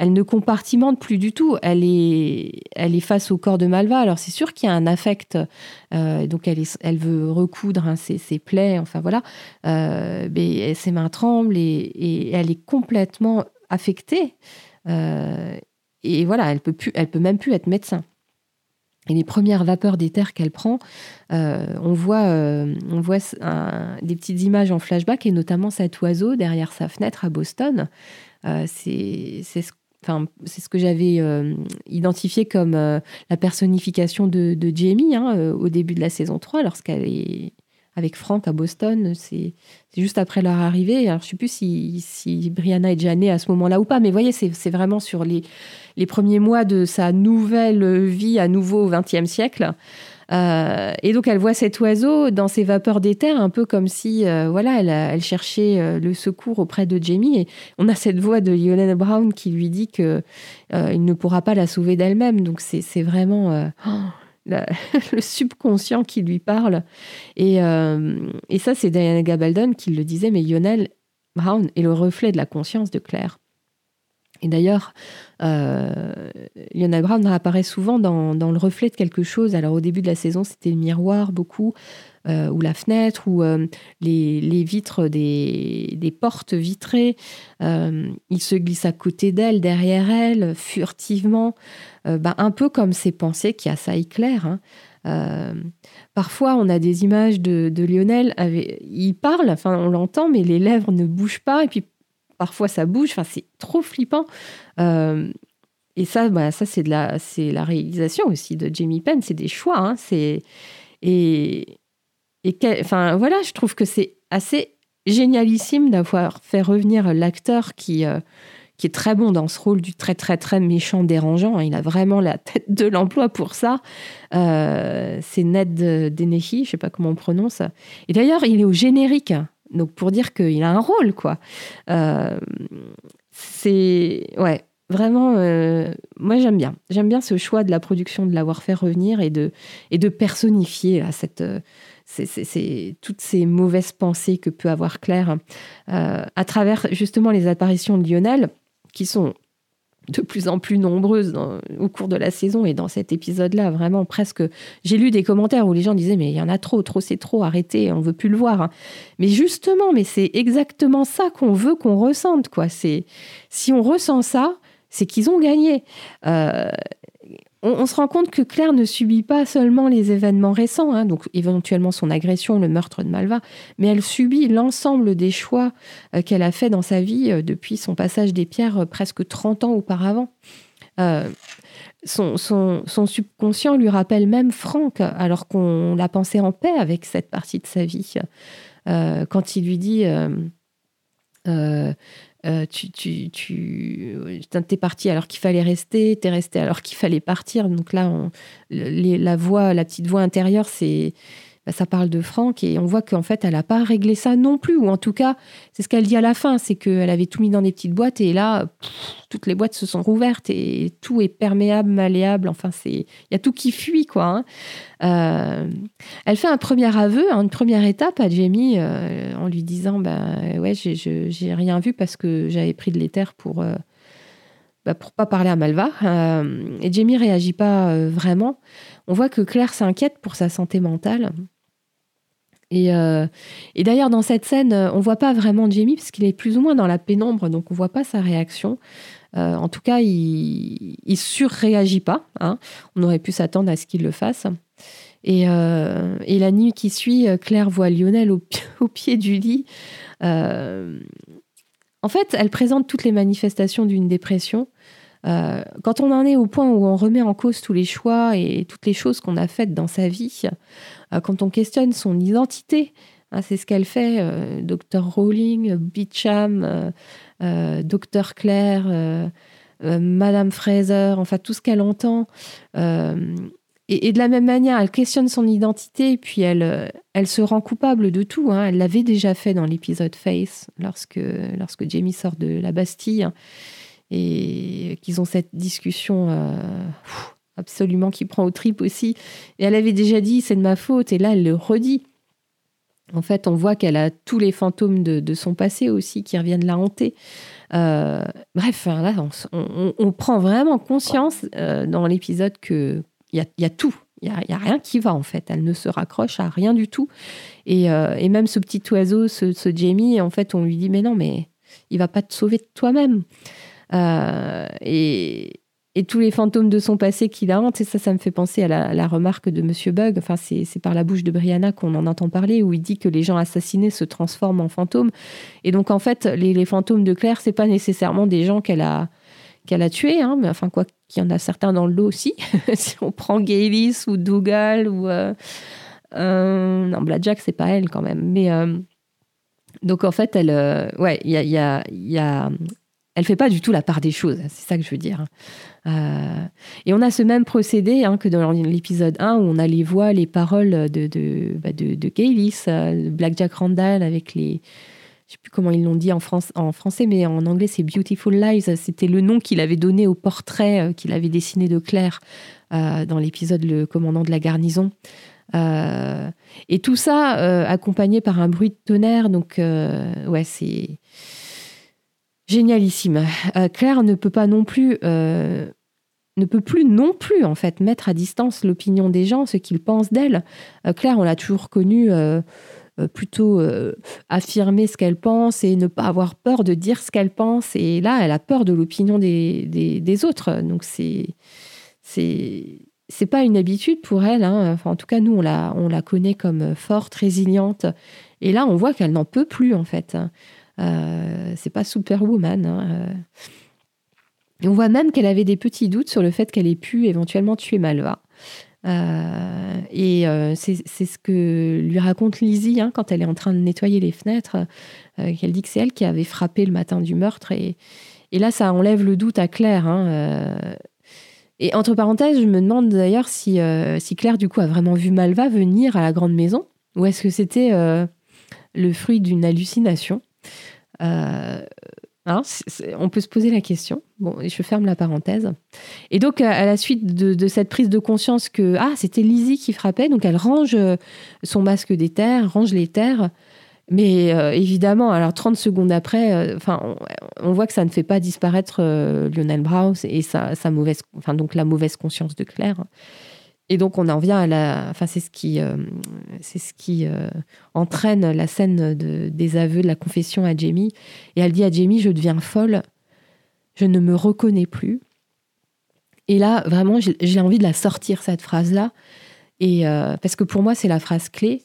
elle ne compartimente plus du tout. Elle est, elle est face au corps de Malva. Alors c'est sûr qu'il y a un affect, euh, donc elle, elle veut recoudre hein, ses, plaies, enfin voilà. Euh, mais ses mains tremblent et, elle est complètement affectée. Euh, et voilà, elle peut plus, elle peut même plus être médecin. Et les premières vapeurs d'éther qu'elle prend, on voit, on voit des petites images en flashback et notamment cet oiseau derrière sa fenêtre à Boston. c'est ce c'est ce que j'avais euh, identifié comme euh, la personnification de, Jamie hein, euh, au début de la saison 3, lorsqu'elle est avec Frank à Boston. C'est juste après leur arrivée. Je ne sais plus si, Brianna est déjà née à ce moment-là ou pas, mais voyez, c'est vraiment sur les, les premiers mois de sa nouvelle vie à nouveau au XXe siècle. Euh, et donc elle voit cet oiseau dans ses vapeurs d'éther, un peu comme si euh, voilà, elle, cherchait euh, le secours auprès de Jamie. Et on a cette voix de Lionel Brown qui lui dit que il ne pourra pas la sauver d'elle-même. Donc c'est vraiment le subconscient qui lui parle. Et, et ça, c'est Diana Gabaldon qui le disait, mais Lionel Brown est le reflet de la conscience de Claire. Et d'ailleurs, euh, Lionel Brown apparaît souvent dans, le reflet de quelque chose. Alors au début de la saison, c'était le miroir beaucoup, euh, ou la fenêtre, ou euh, les, vitres des, portes vitrées. il se glisse à côté d'elle, derrière elle, furtivement, ben, un peu comme ses pensées qui assaillent Claire. Hein. parfois, on a des images de, de Lionel. il parle, enfin, on l'entend, mais les lèvres ne bougent pas. Et puis, parfois ça bouge. Enfin, c'est trop flippant. Euh, et ça, bah, ça c'est de la, c'est la réalisation aussi de Jamie Penn. C'est des choix. Hein. c'est et et enfin voilà, je trouve que c'est assez génialissime d'avoir fait revenir l'acteur qui euh, qui est très bon dans ce rôle du très très très méchant dérangeant. Il a vraiment la tête de l'emploi pour ça. Euh, c'est Ned Denehy, je sais pas comment on prononce. Et d'ailleurs, il est au générique. Donc pour dire qu'il a un rôle, quoi. Euh, c'est ouais, vraiment. Euh, moi j'aime bien. J'aime bien ce choix de la production de l'avoir fait revenir et de et de personnifier cette. Euh, toutes ces mauvaises pensées que peut avoir Claire à travers justement les apparitions de Lionel, qui sont de plus en plus nombreuses au cours de la saison et dans cet épisode-là, vraiment presque. J'ai lu des commentaires où les gens disaient mais il y en a trop, trop c'est trop, arrêtez, on veut plus le voir. Hein. Mais justement, mais c'est exactement ça qu'on veut qu'on ressente quoi. C'est si on ressent ça, c'est qu'ils ont gagné. Euh, on, se rend compte que Claire ne subit pas seulement les événements récents, hein, donc éventuellement son agression, le meurtre de Malva, mais elle subit l'ensemble des choix euh, qu'elle a fait dans sa vie euh, depuis son passage des pierres euh, presque 30 ans auparavant. Son, subconscient lui rappelle même Franck, alors qu'on l'a pensé en paix avec cette partie de sa vie. quand il lui dit tu, tu, tu es parti alors qu'il fallait rester, tu es resté alors qu'il fallait partir. Donc là, la voix, la petite voix intérieure, c'est bah, ça parle de Franck et on voit qu'en fait, elle n'a pas réglé ça non plus. Ou en tout cas, c'est ce qu'elle dit à la fin, c'est qu'elle avait tout mis dans des petites boîtes et là, toutes les boîtes se sont rouvertes et tout est perméable, malléable. Enfin, c'est il y a tout qui fuit, quoi. Hein. Euh, elle fait un premier aveu, hein, une première étape à Jamie euh, en lui disant, ben ouais, j'ai rien vu parce que j'avais pris de l'éther pour... Euh, bah, pour pas parler à Malva. et Jamie réagit pas vraiment. On voit que Claire s'inquiète pour sa santé mentale. Euh, et, d'ailleurs, dans cette scène, on voit pas vraiment Jamie parce qu'il est plus ou moins dans la pénombre, donc on voit pas sa réaction. Euh, en tout cas, il, il surréagit pas. Hein. On aurait pu s'attendre à ce qu'il le fasse. Euh, et, la nuit qui suit, Claire voit Lionel au, pied du lit. en fait, elle présente toutes les manifestations d'une dépression. quand on en est au point où on remet en cause tous les choix et toutes les choses qu'on a faites dans sa vie, euh, quand on questionne son identité, hein, c'est ce qu'elle fait, euh, Dr Rowling, Beecham, euh, Dr Claire, Madame Fraser, enfin tout ce qu'elle entend. Et, de la même manière, elle questionne son identité, et puis elle, se rend coupable de tout. Hein. Elle l'avait déjà fait dans l'épisode Face, lorsque, lorsque Jamie sort de la Bastille, et qu'ils ont cette discussion absolument qui prend au trip aussi. Et elle avait déjà dit c'est de ma faute, et là elle le redit. En fait, on voit qu'elle a tous les fantômes de, son passé aussi qui reviennent la hanter. Euh, bref, là, on, prend vraiment conscience euh, dans l'épisode qu'il y a, tout. Il n'y a, rien qui va en fait. Elle ne se raccroche à rien du tout. Et, euh, et même ce petit oiseau, ce, ce, Jamie, en fait, on lui dit mais non, mais il va pas te sauver de toi-même. et, et tous les fantômes de son passé qui la hantent. Ça, ça me fait penser à la, remarque de Monsieur Bug. Enfin, c'est par la bouche de Brianna qu'on en entend parler, où il dit que les gens assassinés se transforment en fantômes. Et donc, en fait, les, fantômes de Claire, c'est pas nécessairement des gens qu'elle a qu'elle a tués, hein, mais enfin quoi qu'il y en a certains dans le lot aussi. si on prend Gaylis ou Dougal ou euh, euh, non Blackjack, c'est pas elle quand même. Mais euh, donc en fait, elle, ouais, il y a, y, y a elle fait pas du tout la part des choses. C'est ça que je veux dire. Et on a ce même procédé hein, que dans l'épisode 1 où on a les voix, les paroles de, de, bah de, de Black Jack Randall avec les, je sais plus comment ils l'ont dit en, France, en français, mais en anglais c'est Beautiful Lies. C'était le nom qu'il avait donné au portrait euh, qu'il avait dessiné de Claire euh, dans l'épisode Le commandant de la garnison. Euh, et tout ça accompagné par un bruit de tonnerre. Donc, ouais, c'est génialissime. Claire ne peut pas non plus ne peut plus non plus en fait mettre à distance l'opinion des gens, ce qu'ils pensent d'elle. Claire, on l'a toujours connue euh, plutôt euh, affirmer ce qu'elle pense et ne pas avoir peur de dire ce qu'elle pense. Et là, elle a peur de l'opinion des, des, autres. Donc, c'est. C'est pas une habitude pour elle. Hein. Enfin, en tout cas, nous, on la, on la connaît comme forte, résiliente. Et là, on voit qu'elle n'en peut plus, en fait. Euh, c'est pas Superwoman. Hein. Et on voit même qu'elle avait des petits doutes sur le fait qu'elle ait pu éventuellement tuer Malva. Euh, et euh, c'est ce que lui raconte Lizzie hein, quand elle est en train de nettoyer les fenêtres, euh, qu'elle dit que c'est elle qui avait frappé le matin du meurtre. Et, et là, ça enlève le doute à Claire. Hein, et entre parenthèses, je me demande d'ailleurs si, si Claire, du coup, a vraiment vu Malva venir à la grande maison, ou est-ce que c'était le fruit d'une hallucination Hein, on peut se poser la question. Bon, je ferme la parenthèse. Et donc, à la suite de, cette prise de conscience que ah, c'était Lizzie qui frappait, donc elle range euh, son masque d'éther, range l'éther. Mais euh, évidemment, alors 30 secondes après, euh, on, voit que ça ne fait pas disparaître Lionel Browse et sa, mauvaise, donc la mauvaise conscience de Claire. Et donc on en vient à la, enfin c'est ce qui, euh, c'est ce qui euh, entraîne la scène de, des aveux de la confession à Jamie. Et elle dit à Jamie, je deviens folle, je ne me reconnais plus. Et là, vraiment, j'ai envie de la sortir cette phrase-là, et euh, parce que pour moi c'est la phrase clé.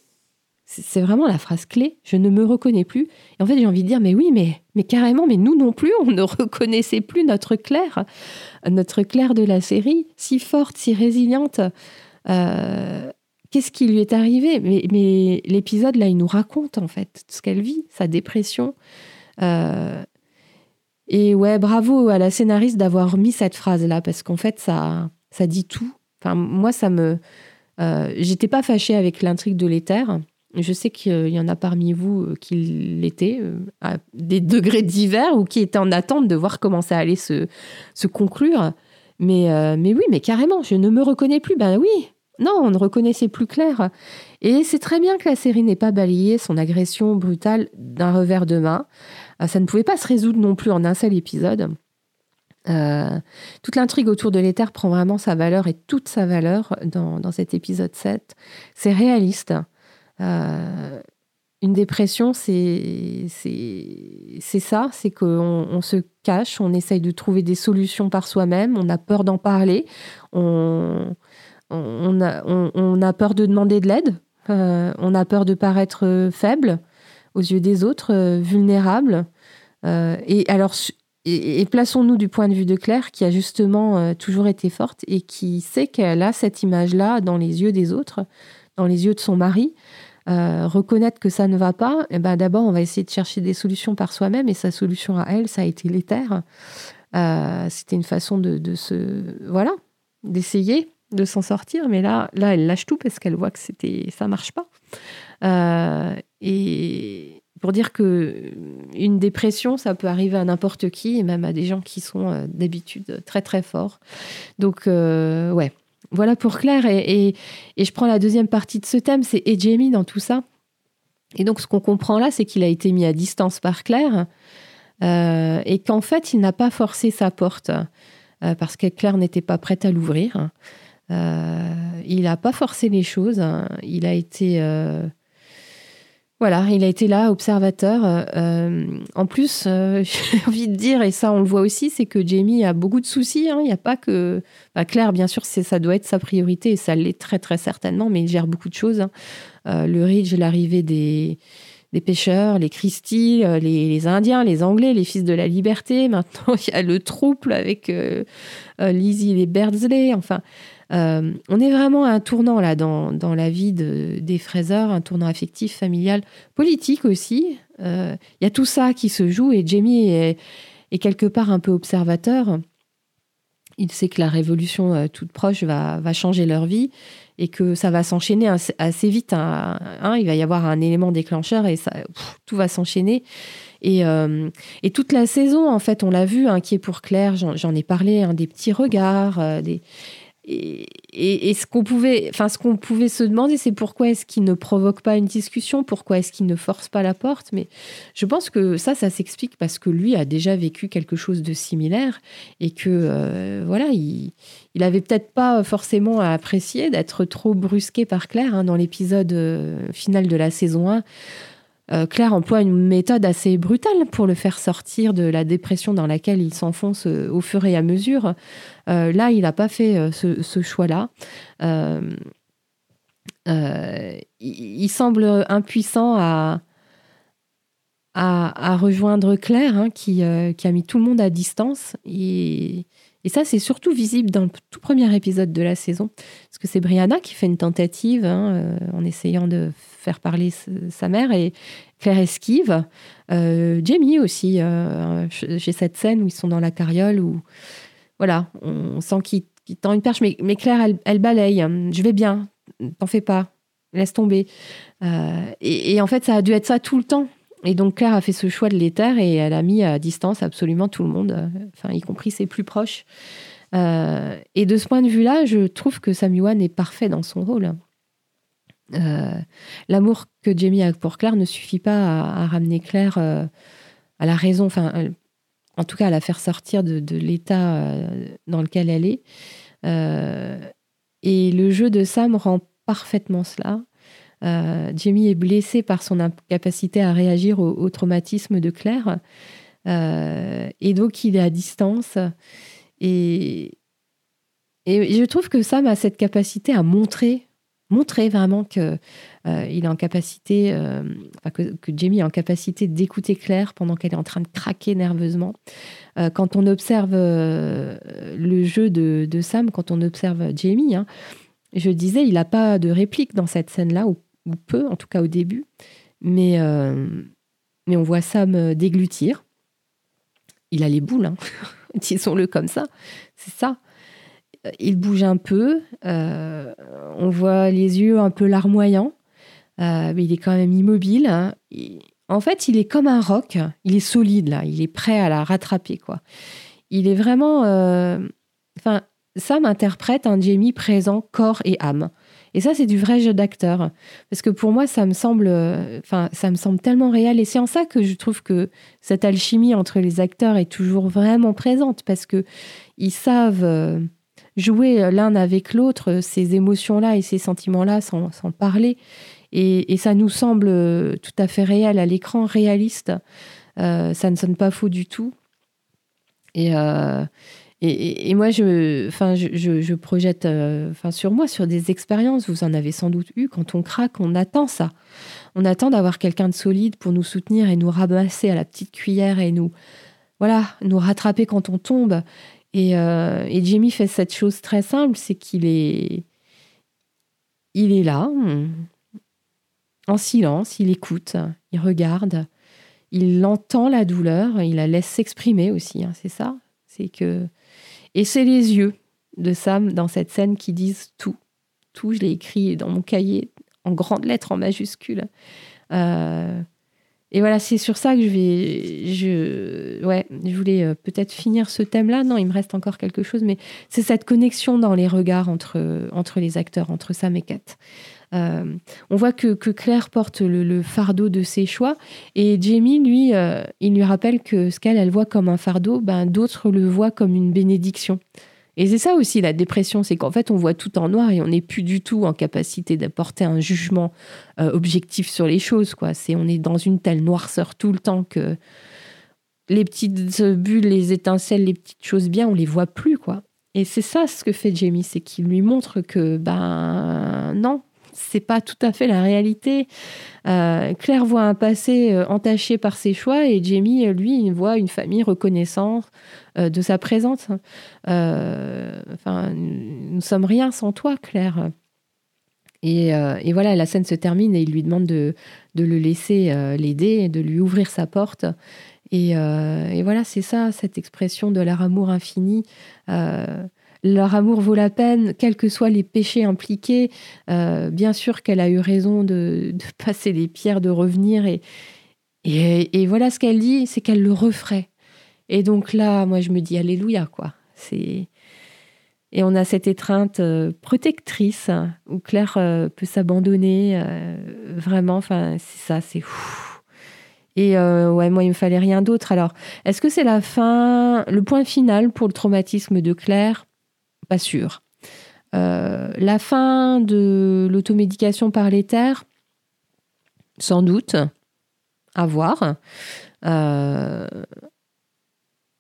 C'est vraiment la phrase clé. Je ne me reconnais plus. Et en fait, j'ai envie de dire, mais oui, mais, mais carrément, mais nous non plus, on ne reconnaissait plus notre Claire, notre Claire de la série, si forte, si résiliente. Euh, qu'est-ce qui lui est arrivé? Mais, mais l'épisode, là, il nous raconte, en fait, ce qu'elle vit, sa dépression. Euh, et ouais, bravo à la scénariste d'avoir mis cette phrase-là, parce qu'en fait, ça, ça dit tout. Enfin, moi, ça me. Euh, J'étais pas fâchée avec l'intrigue de l'éther. Je sais qu'il y en a parmi vous euh, qui l'étaient, euh, à des degrés divers, ou qui étaient en attente de voir comment ça allait se, se conclure. Mais, euh, mais oui, mais carrément, je ne me reconnais plus. Ben oui, non, on ne reconnaissait plus clair. Et c'est très bien que la série n'ait pas balayé son agression brutale d'un revers de main. Ça ne pouvait pas se résoudre non plus en un seul épisode. toute l'intrigue autour de l'éther prend vraiment sa valeur et toute sa valeur dans, dans cet épisode 7. C'est réaliste. Euh, une dépression, c'est ça, c'est qu'on on se cache, on essaye de trouver des solutions par soi-même, on a peur d'en parler, on, on, a, on, a, peur de demander de l'aide, euh, on a peur de paraître faible aux yeux des autres, euh, vulnérable. et alors, et, plaçons-nous du point de vue de Claire, qui a justement toujours été forte et qui sait qu'elle a cette image-là dans les yeux des autres, dans les yeux de son mari. Euh, reconnaître que ça ne va pas, eh ben d'abord, on va essayer de chercher des solutions par soi-même. Et sa solution à elle, ça a été l'éther. Euh, C'était une façon de, se. Voilà, d'essayer de s'en sortir. Mais là, là, elle lâche tout parce qu'elle voit que c'était, ça marche pas. Euh, et pour dire que une dépression, ça peut arriver à n'importe qui, et même à des gens qui sont d'habitude très très forts. Donc, ouais, voilà pour Claire. Et, je prends la deuxième partie de ce thème, c'est et Jamie dans tout ça. Et donc, ce qu'on comprend là, c'est qu'il a été mis à distance par Claire euh, et qu'en fait, il n'a pas forcé sa porte euh, parce que Claire n'était pas prête à l'ouvrir. Euh, il n'a pas forcé les choses. Il a été voilà, il a été là, observateur. Euh, en plus, euh, j'ai envie de dire, et ça on le voit aussi, c'est que Jamie a beaucoup de soucis. Hein. Il n'y a pas que... Bah, Claire, bien sûr, ça doit être sa priorité, et ça l'est très très certainement, mais il gère beaucoup de choses. Hein. Euh, le Ridge, l'arrivée des, pêcheurs, les Christie, les, Indiens, les Anglais, les Fils de la Liberté. Maintenant, il y a le trouble avec Lizzie et les Beardsley. Enfin... Euh, on est vraiment à un tournant là dans, la vie des fraiseurs, un tournant affectif, familial, politique aussi. Euh, il y a tout ça qui se joue et Jamie est, quelque part un peu observateur. il sait que la révolution toute proche va, va changer leur vie et que ça va s'enchaîner assez, vite. Hein. Hein, il va y avoir un élément déclencheur et tout va s'enchaîner. Et, euh, toute la saison, en fait, on l'a vu, hein, qui est pour Claire, j'en ai parlé, des petits regards, euh, des, et, ce qu'on pouvait, enfin, ce qu'on pouvait se demander, c'est pourquoi est-ce qu'il ne provoque pas une discussion, pourquoi est-ce qu'il ne force pas la porte? Mais je pense que ça, ça s'explique parce que lui a déjà vécu quelque chose de similaire et que euh, voilà, il, avait peut-être pas forcément à apprécier d'être trop brusqué par Claire hein, dans l'épisode euh, final de la saison 1. Euh, Claire emploie une méthode assez brutale pour le faire sortir de la dépression dans laquelle il s'enfonce euh, au fur et à mesure. Euh, là, il n'a pas fait ce, choix-là. Il, semble impuissant à, à, rejoindre Claire, hein, qui, qui, a mis tout le monde à distance. Et, et ça, c'est surtout visible dans le tout premier épisode de la saison, parce que c'est Brianna qui fait une tentative hein, en essayant de faire parler sa mère et Claire esquive. Euh, Jamie aussi, euh, j'ai cette scène où ils sont dans la carriole, où voilà, on sent qu'il tend une perche, mais, Claire, elle, balaye. Je vais bien, t'en fais pas, laisse tomber. et, et en fait, ça a dû être ça tout le temps. Et donc Claire a fait ce choix de l'éther et elle a mis à distance absolument tout le monde, euh, enfin, y compris ses plus proches. Euh, et de ce point de vue-là, je trouve que Sam Yuan est parfait dans son rôle. Euh, l'amour que Jamie a pour Claire ne suffit pas à, ramener Claire à la raison, enfin, en tout cas à la faire sortir de, l'état dans lequel elle est. et le jeu de Sam rend parfaitement cela. Euh, Jamie est blessé par son incapacité à réagir au, traumatisme de Claire. Euh, et donc, il est à distance. Et je trouve que Sam a cette capacité à montrer, montrer vraiment que euh, il est en capacité, que, Jamie est en capacité d'écouter Claire pendant qu'elle est en train de craquer nerveusement. quand on observe le jeu de, Sam, quand on observe Jamie, hein, je disais, il n'a pas de réplique dans cette scène-là, ou peu, en tout cas au début. Mais, euh, mais on voit Sam euh, déglutir. Il a les boules, hein. disons-le comme ça. C'est ça. Il bouge un peu. Euh, on voit les yeux un peu larmoyants. mais il est quand même immobile. Hein. en fait, il est comme un roc. Il est solide, là. Il est prêt à la rattraper, quoi. Il est vraiment... Enfin, Sam interprète un Jamie présent corps et âme. Et ça, c'est du vrai jeu d'acteur. Parce que pour moi, ça me semble, enfin, ça me semble tellement réel. Et c'est en ça que je trouve que cette alchimie entre les acteurs est toujours vraiment présente. Parce que ils savent euh, jouer l'un avec l'autre ces émotions-là et ces sentiments-là sans, parler. Et, ça nous semble tout à fait réel à l'écran, réaliste. Euh, ça ne sonne pas faux du tout. Et, euh, et, moi, je, je, projette euh, sur moi, sur des expériences, vous en avez sans doute eu, quand on craque, on attend ça. On attend d'avoir quelqu'un de solide pour nous soutenir et nous ramasser à la petite cuillère et nous, voilà, nous rattraper quand on tombe. Et, euh, Jimmy fait cette chose très simple, c'est qu'il est, il est là, en silence, il écoute, il regarde, il entend la douleur, il la laisse s'exprimer aussi, hein, c'est ça? C'est que et c'est les yeux de Sam dans cette scène qui disent tout. Tout, je l'ai écrit dans mon cahier en grandes lettres, en majuscules. Euh, et voilà, c'est sur ça que je vais. Ouais, je voulais euh, peut-être finir ce thème-là. Non, il me reste encore quelque chose, mais c'est cette connexion dans les regards entre, entre les acteurs, entre Sam et Kat. Euh, on voit que, Claire porte le, fardeau de ses choix et Jamie, lui, euh, il lui rappelle que ce qu'elle elle voit comme un fardeau, ben, d'autres le voient comme une bénédiction. Et c'est ça aussi la dépression, c'est qu'en fait on voit tout en noir et on n'est plus du tout en capacité d'apporter un jugement euh, objectif sur les choses. Quoi. C'est, on est dans une telle noirceur tout le temps que les petites bulles, les étincelles, les petites choses bien, on les voit plus. quoi. Et c'est ça ce que fait Jamie, c'est qu'il lui montre que ben non, c'est pas tout à fait la réalité. Euh, Claire voit un passé euh, entaché par ses choix et Jamie, euh, lui, voit une famille reconnaissante de sa présence. nous sommes rien sans toi, Claire. Et, voilà, la scène se termine et il lui demande de, le laisser l'aider, de lui ouvrir sa porte. Et, voilà, c'est ça, cette expression de leur amour infini. Leur amour vaut la peine, quels que soient les péchés impliqués. bien sûr qu'elle a eu raison de, passer les pierres, de revenir. Et, voilà ce qu'elle dit, c'est qu'elle le referait. Et donc là, moi, je me dis Alléluia, quoi. C'est et on a cette étreinte euh, protectrice où Claire euh, peut s'abandonner euh, vraiment. Enfin, c'est ça, c'est Et ouais, moi, il me fallait rien d'autre. Alors, est-ce que c'est la fin, le point final pour le traumatisme de Claire? Pas sûr. la fin de l'automédication par l'éther Sans doute. À voir.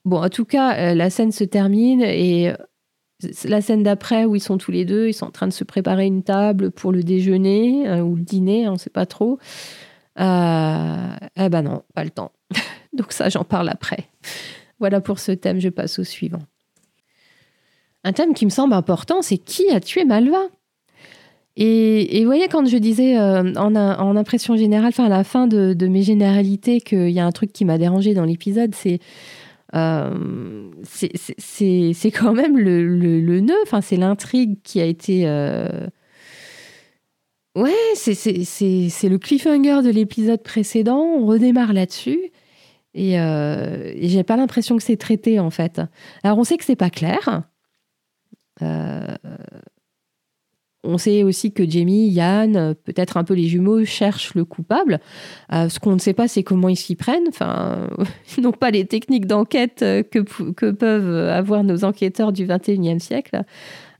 Bon, en tout cas, la scène se termine et la scène d'après où ils sont tous les deux, ils sont en train de se préparer une table pour le déjeuner euh, ou le dîner, on ne sait pas trop. Euh, eh ben non, pas le temps. Donc ça, j'en parle après. Voilà pour ce thème, je passe au suivant. Un thème qui me semble important, c'est qui a tué Malva? Et, vous voyez, quand je disais euh, en, impression générale, enfin à la fin de, mes généralités, qu'il y a un truc qui m'a dérangé dans l'épisode, c'est euh, quand même le, le, nœud, c'est l'intrigue qui a été. Euh... Ouais, c'est le cliffhanger de l'épisode précédent. On redémarre là-dessus. Et, et j'ai pas l'impression que c'est traité, en fait. Alors, on sait que c'est pas clair. Euh, on sait aussi que Jamie, Yann, peut-être un peu les jumeaux, cherchent le coupable. Euh, ce qu'on ne sait pas, c'est comment ils s'y prennent. Enfin, ils n'ont pas les techniques d'enquête que, que, peuvent avoir nos enquêteurs du 21e siècle.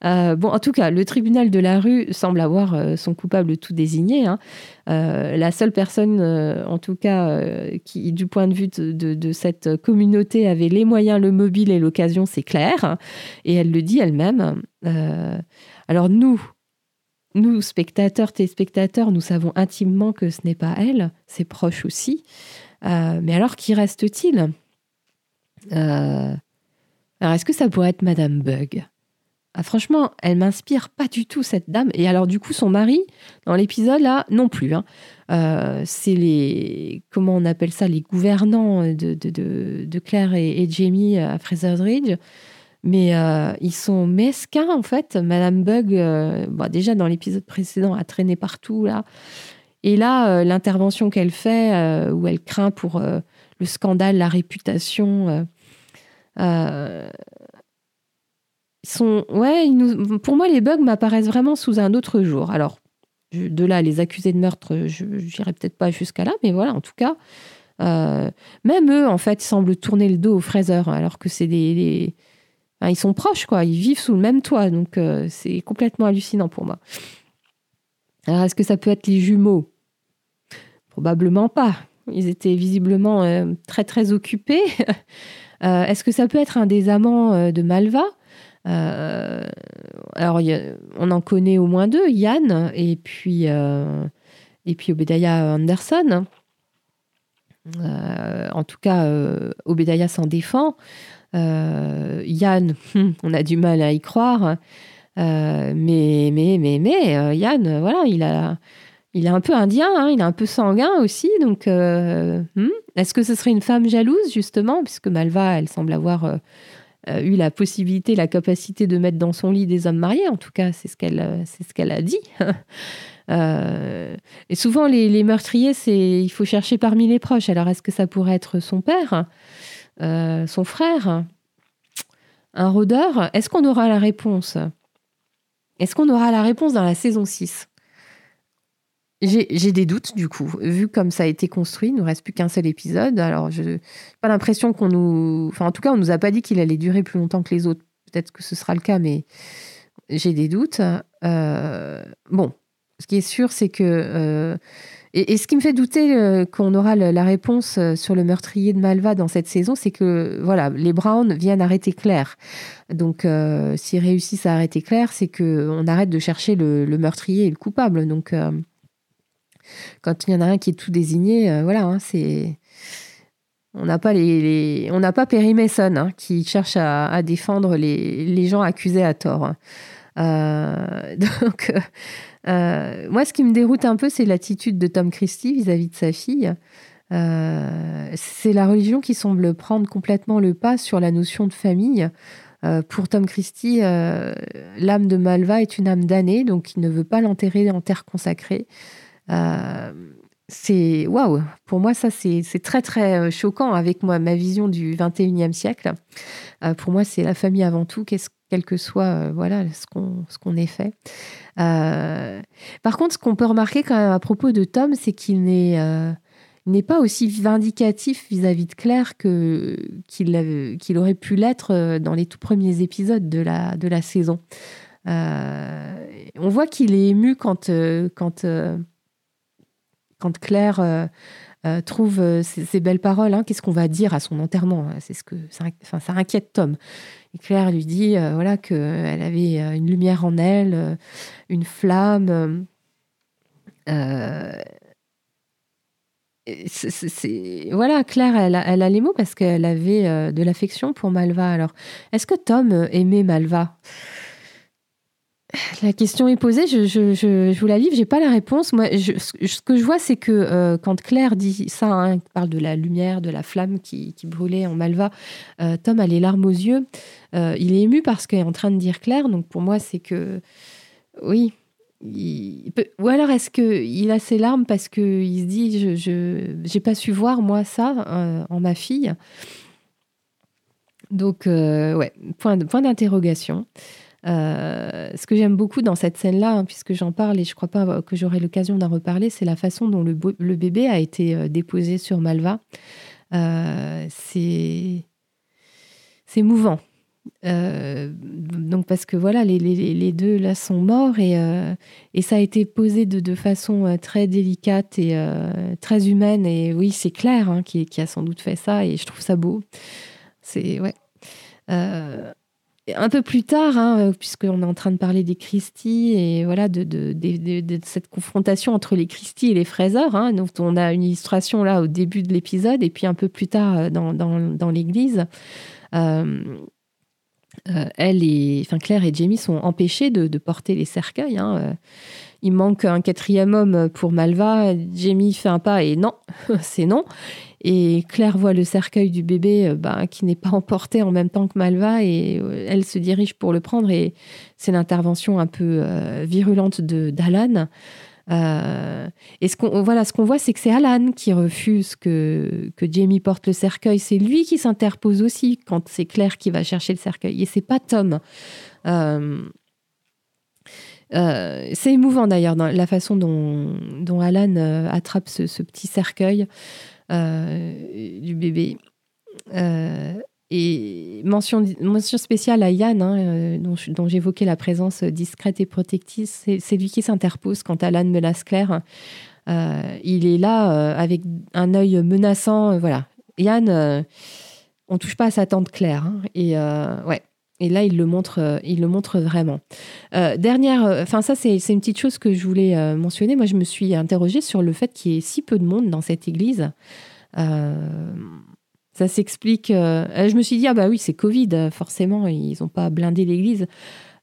Euh, bon, en tout cas, le tribunal de la rue semble avoir euh, son coupable tout désigné. Hein. la seule personne, en tout cas, qui, du point de vue de, cette communauté, avait les moyens, le mobile et l'occasion, c'est Claire. Et elle le dit elle-même. alors nous, nous, spectateurs, téléspectateurs, nous savons intimement que ce n'est pas elle, c'est proche aussi. Euh, mais alors, qui reste-t-il? Euh, Alors, est-ce que ça pourrait être Madame Bug? Ah, Franchement, elle m'inspire pas du tout, cette dame. Et alors, du coup, son mari, dans l'épisode, là, non plus. Hein. Euh, c'est les. Comment on appelle ça Les gouvernants de, Claire et, Jamie à Fraser's Ridge. Mais euh, ils sont mesquins, en fait. Madame Bug, euh, déjà dans l'épisode précédent, a traîné partout, là. Et là, l'intervention qu'elle fait, où elle craint pour le scandale, la réputation, Ouais, pour moi, les bugs m'apparaissent vraiment sous un autre jour. Alors, de là, les accusés de meurtre, je n'irai peut-être pas jusqu'à là, mais voilà, en tout cas, même eux, en fait, semblent tourner le dos aux fraiseurs, alors que c'est des, ils sont proches, quoi. Ils vivent sous le même toit. Donc, euh, c'est complètement hallucinant pour moi. Alors, est-ce que ça peut être les jumeaux? Probablement pas. Ils étaient visiblement euh, très, très occupés. Euh, est-ce que ça peut être un des amants de Malva? Alors, on en connaît au moins deux, Yann et puis, et puis Obedaya Anderson. en tout cas, Obedaya s'en défend. Euh, Yann, hum, on a du mal à y croire. Euh, mais, mais, mais, mais, euh, Yann, voilà, il a, il est un peu indien, hein, il est un peu sanguin aussi. Donc, hum, est-ce que ce serait une femme jalouse, justement, puisque Malva, elle semble avoir eu la possibilité, la capacité de mettre dans son lit des hommes mariés. En tout cas, c'est ce qu'elle, c'est ce qu'elle a dit. et souvent, les, les meurtriers, c'est, il faut chercher parmi les proches. Alors, est-ce que ça pourrait être son père euh, son frère, un rôdeur, est-ce qu'on aura la réponse? Est-ce qu'on aura la réponse dans la saison 6 j'ai des doutes du coup, vu comme ça a été construit, il ne nous reste plus qu'un seul épisode. Alors, je n'ai pas l'impression qu'on nous. Enfin, en tout cas, on nous a pas dit qu'il allait durer plus longtemps que les autres. Peut-être que ce sera le cas, mais j'ai des doutes. Euh, bon, ce qui est sûr, c'est que euh, et, ce qui me fait douter euh, qu'on aura la réponse sur le meurtrier de Malva dans cette saison, c'est que voilà, les Browns viennent arrêter Claire. Donc, s'ils réussissent à arrêter Claire, c'est qu'on arrête de chercher le, meurtrier et le coupable. Donc, quand il y en a un qui est tout désigné, voilà, hein, c'est on n'a pas les, pas Perry Mason hein, qui cherche à, défendre les, les, gens accusés à tort. donc, moi, ce qui me déroute un peu, c'est l'attitude de Tom Christie vis-à-vis de sa fille. c'est la religion qui semble prendre complètement le pas sur la notion de famille. pour Tom Christie, l'âme de Malva est une âme damnée, donc il ne veut pas l'enterrer en terre consacrée c'est waouh pour moi ça c'est très très euh, choquant avec moi ma vision du 21e siècle. Euh, pour moi c'est la famille avant tout quel que soit euh, voilà ce qu'on qu'on ait fait. Par contre ce qu'on peut remarquer quand même à propos de Tom c'est qu'il n'est n'est pas aussi vindicatif vis-à-vis de Claire que qu'il qu'il aurait pu l'être dans les tout premiers épisodes de la de la saison. On voit qu'il est ému quand quand quand Claire euh, euh, trouve euh, ces, belles paroles, hein, qu'est-ce qu'on va dire à son enterrement hein, C'est ce que, ça inquiète Tom. Claire lui dit, voilà, qu'elle avait une lumière en elle, une flamme. voilà, Claire, elle a, elle a, les mots parce qu'elle avait de l'affection pour Malva. Alors, est-ce que Tom aimait Malva? La question est posée, je, vous la livre, j'ai pas la réponse. Moi, ce que je vois, c'est que euh, quand Claire dit ça, hein, parle de la lumière, de la flamme qui, brûlait en Malva, euh, Tom a les larmes aux yeux. Euh, il est ému parce qu'elle est en train de dire Claire, donc pour moi, c'est que oui. Ou alors est-ce qu'il a ses larmes parce qu'il se dit je n'ai pas su voir moi ça en ma fille. Donc ouais, point, point d'interrogation. Euh, ce que j'aime beaucoup dans cette scène-là, hein, puisque j'en parle et je ne crois pas que j'aurai l'occasion d'en reparler, c'est la façon dont le, bébé a été euh, déposé sur Malva. Euh, c'est mouvant. donc parce que voilà, les, deux là sont morts et, et ça a été posé de, façon très délicate et très humaine. Et oui, c'est Claire hein, qui, qui, a sans doute fait ça et je trouve ça beau. C'est ouais un peu plus tard, hein, euh, puisqu'on est en train de parler des Christie et voilà de, cette confrontation entre les Christie et les Fraser, hein, dont on a une illustration là au début de l'épisode et puis un peu plus tard euh, dans, l'église. Euh, elle et, enfin Claire et Jamie sont empêchés de, porter les cercueils. Hein, il manque un quatrième homme pour Malva. Jamie fait un pas et non, c'est non. Et Claire voit le cercueil du bébé euh, bah, qui n'est pas emporté en même temps que Malva et euh, elle se dirige pour le prendre et c'est l'intervention un peu euh, virulente de d'Alan. et ce qu'on voilà, ce qu'on voit, c'est que c'est Alan qui refuse que, Jamie porte le cercueil. C'est lui qui s'interpose aussi quand c'est Claire qui va chercher le cercueil. Et c'est pas Tom. C'est émouvant d'ailleurs la façon dont, Alan attrape ce, petit cercueil. Euh, du bébé. Euh, et mention, mention spéciale à Yann, hein, euh, dont, j'évoquais la présence discrète et protectrice. C'est lui qui s'interpose quand Alan menace Claire. il est là avec un œil menaçant. voilà. Yann, on touche pas à sa tante Claire. Hein, et ouais, et là, il le montre, euh, il le montre vraiment. Euh, dernière, euh, enfin ça, c'est une petite chose que je voulais mentionner. Moi, je me suis interrogée sur le fait qu'il y ait si peu de monde dans cette église. ça s'explique. je me suis dit, ah bah oui, c'est Covid, forcément, ils n'ont pas blindé l'église.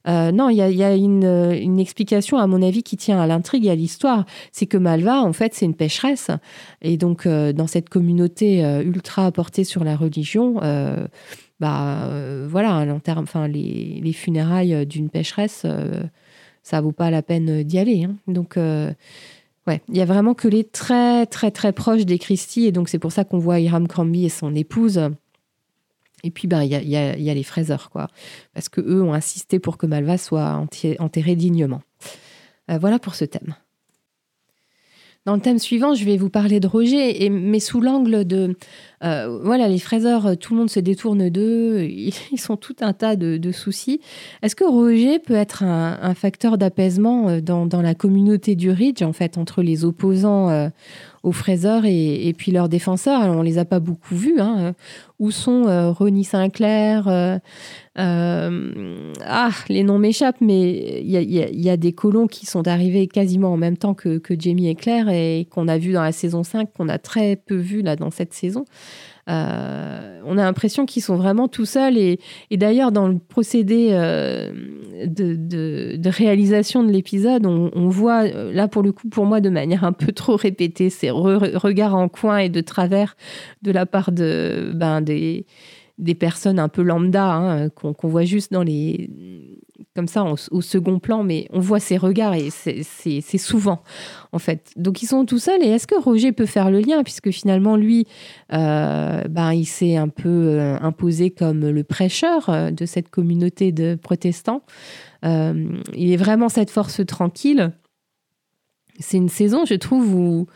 non, il y a, une, une, explication, à mon avis, qui tient à l'intrigue et à l'histoire. C'est que Malva, en fait, c'est une pécheresse. Et donc, dans cette communauté ultra portée sur la religion, bah euh, voilà, enfin les, les funérailles d'une pécheresse, euh, ça vaut pas la peine d'y aller. Hein. Donc ouais, il y a vraiment que les très très très proches des Christie et donc c'est pour ça qu'on voit Hiram Cranby et son épouse. Et puis bah il y a, y, a, les Fraser quoi, parce que eux ont insisté pour que Malva soit enterrée dignement. Euh, voilà pour ce thème. Dans le thème suivant, je vais vous parler de Roger, mais sous l'angle de euh, voilà, les fraiseurs, euh, tout le monde se détourne d'eux, ils sont tout un tas de, soucis. Est-ce que Roger peut être un, facteur d'apaisement euh, dans, la communauté du Ridge, en fait, entre les opposants aux et, puis leurs défenseurs Alors, on les a pas beaucoup vus. Hein. Où sont Ronnie Sinclair Ah, les noms m'échappent, mais il y, a, des colons qui sont arrivés quasiment en même temps que, que Jamie et Claire et qu'on a vu dans la saison 5, qu'on a très peu vu là dans cette saison. Euh, on a l'impression qu'ils sont vraiment tout seuls. Et, d'ailleurs, dans le procédé euh, de, réalisation de l'épisode, on, voit, euh, là pour le coup, pour moi, de manière un peu trop répétée, ces regards en coin et de travers de la part de, ben, des, des personnes un peu lambda hein, qu'on voit juste dans les comme ça au second plan, mais on voit ses regards et c'est souvent en fait. Donc ils sont tout seuls et est-ce que Roger peut faire le lien? Puisque finalement lui, euh, ben, il s'est un peu euh, imposé comme le prêcheur euh, de cette communauté de protestants. il est vraiment cette force tranquille. C'est une saison, je trouve, où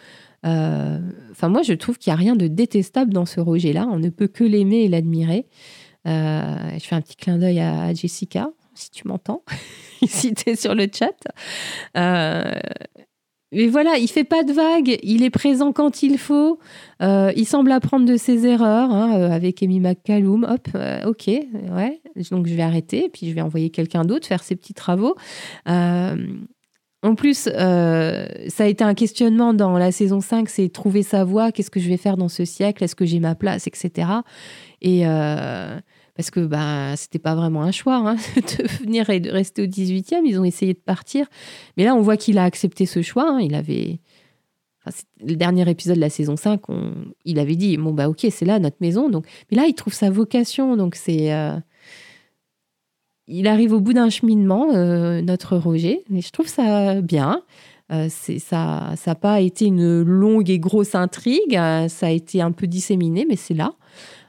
Enfin, moi, je trouve qu'il n'y a rien de détestable dans ce Roger-là. On ne peut que l'aimer et l'admirer. je fais un petit clin d'œil à, Jessica, si tu m'entends, si tu es sur le chat. Euh, mais voilà, il fait pas de vagues, il est présent quand il faut. Euh, il semble apprendre de ses erreurs hein, euh, avec Amy McCallum. Hop, ok, ouais. Donc je vais arrêter, puis je vais envoyer quelqu'un d'autre faire ses petits travaux. En plus, ça a été un questionnement dans la saison 5, c'est trouver sa voie, qu'est-ce que je vais faire dans ce siècle, est-ce que j'ai ma place, etc. Et parce que bah, c'était pas vraiment un choix hein, de venir et de rester au 18e. Ils ont essayé de partir. Mais là, on voit qu'il a accepté ce choix. Hein. Il avait. le dernier épisode de la saison 5, il avait dit Bon, bah, ok, c'est là notre maison. Donc... Mais là, il trouve sa vocation. Donc, c'est. Euh, il arrive au bout d'un cheminement, euh, notre Roger. Et je trouve ça bien. Euh, ça n'a pas été une longue et grosse intrigue. ça a été un peu disséminé, mais c'est là.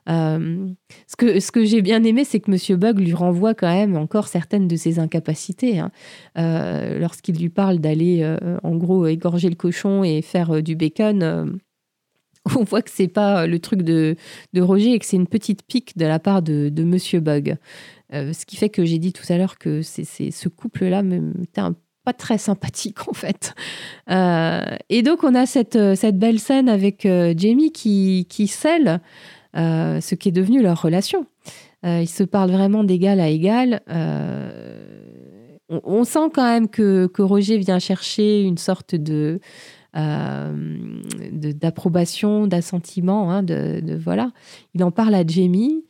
Euh, ce que, j'ai bien aimé, c'est que Monsieur Bug lui renvoie quand même encore certaines de ses incapacités. Hein. Euh, lorsqu'il lui parle d'aller, euh, en gros, égorger le cochon et faire du bacon, on voit que c'est pas le truc de, de, Roger et que c'est une petite pique de la part de, de Monsieur Bug. Ce qui fait que j'ai dit tout à l'heure que c'est, ce couple-là était pas très sympathique en fait. et donc on a cette, cette belle scène avec Jamie qui, qui scelle euh, ce qui est devenu leur relation. Euh, ils se parlent vraiment d'égal à égal. Euh, on, sent quand même que, que, Roger vient chercher une sorte de d'approbation, d'assentiment, hein, de, voilà. Il en parle à Jamie,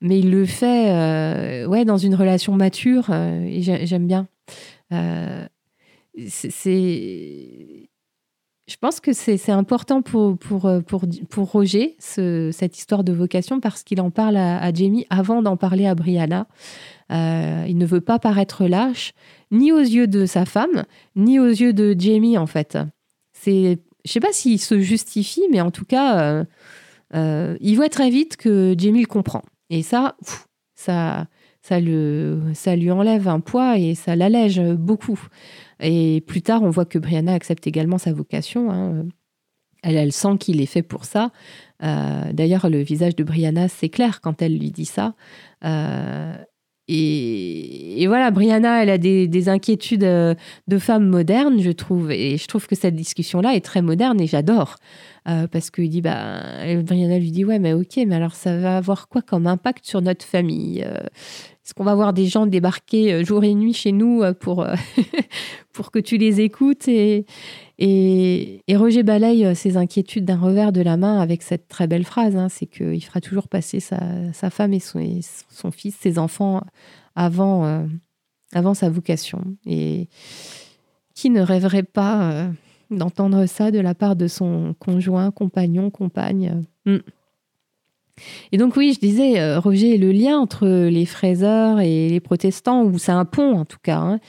mais il le fait, ouais, dans une relation mature et j'aime bien. c'est je pense que c'est important pour, pour, euh, pour, pour Roger, cette histoire de vocation, parce qu'il en parle à, Jamie avant d'en parler à Brianna. Euh, il ne veut pas paraître lâche, ni aux yeux de sa femme, ni aux yeux de Jamie, en fait. Je sais pas s'il se justifie, mais en tout cas, euh, il voit très vite que Jamie le comprend. Et ça, ça, ça, le, ça lui enlève un poids et ça l'allège beaucoup. Et plus tard, on voit que Brianna accepte également sa vocation. Hein. Elle, elle, sent qu'il est fait pour ça. Euh, d'ailleurs, le visage de Brianna s'éclaire quand elle lui dit ça. Euh, et, voilà, Brianna, elle a des, inquiétudes euh, de femme moderne, je trouve. Et je trouve que cette discussion-là est très moderne et j'adore. Parce qu'il dit, bah, Brianna lui dit, ouais, mais ok, mais alors ça va avoir quoi comme impact sur notre famille est-ce qu'on va voir des gens débarquer euh, jour et nuit chez nous euh, pour, euh, pour que tu les écoutes? Et, et, Roger balaye ses inquiétudes d'un revers de la main avec cette très belle phrase, hein, c'est qu'il fera toujours passer sa, femme et son, son, fils, ses enfants, avant, avant sa vocation. Et qui ne rêverait pas d'entendre ça de la part de son conjoint, compagnon, compagne hmm. Et donc oui, je disais, euh, Roger, le lien entre les fraiseurs et les protestants, ou c'est un pont en tout cas. Hein.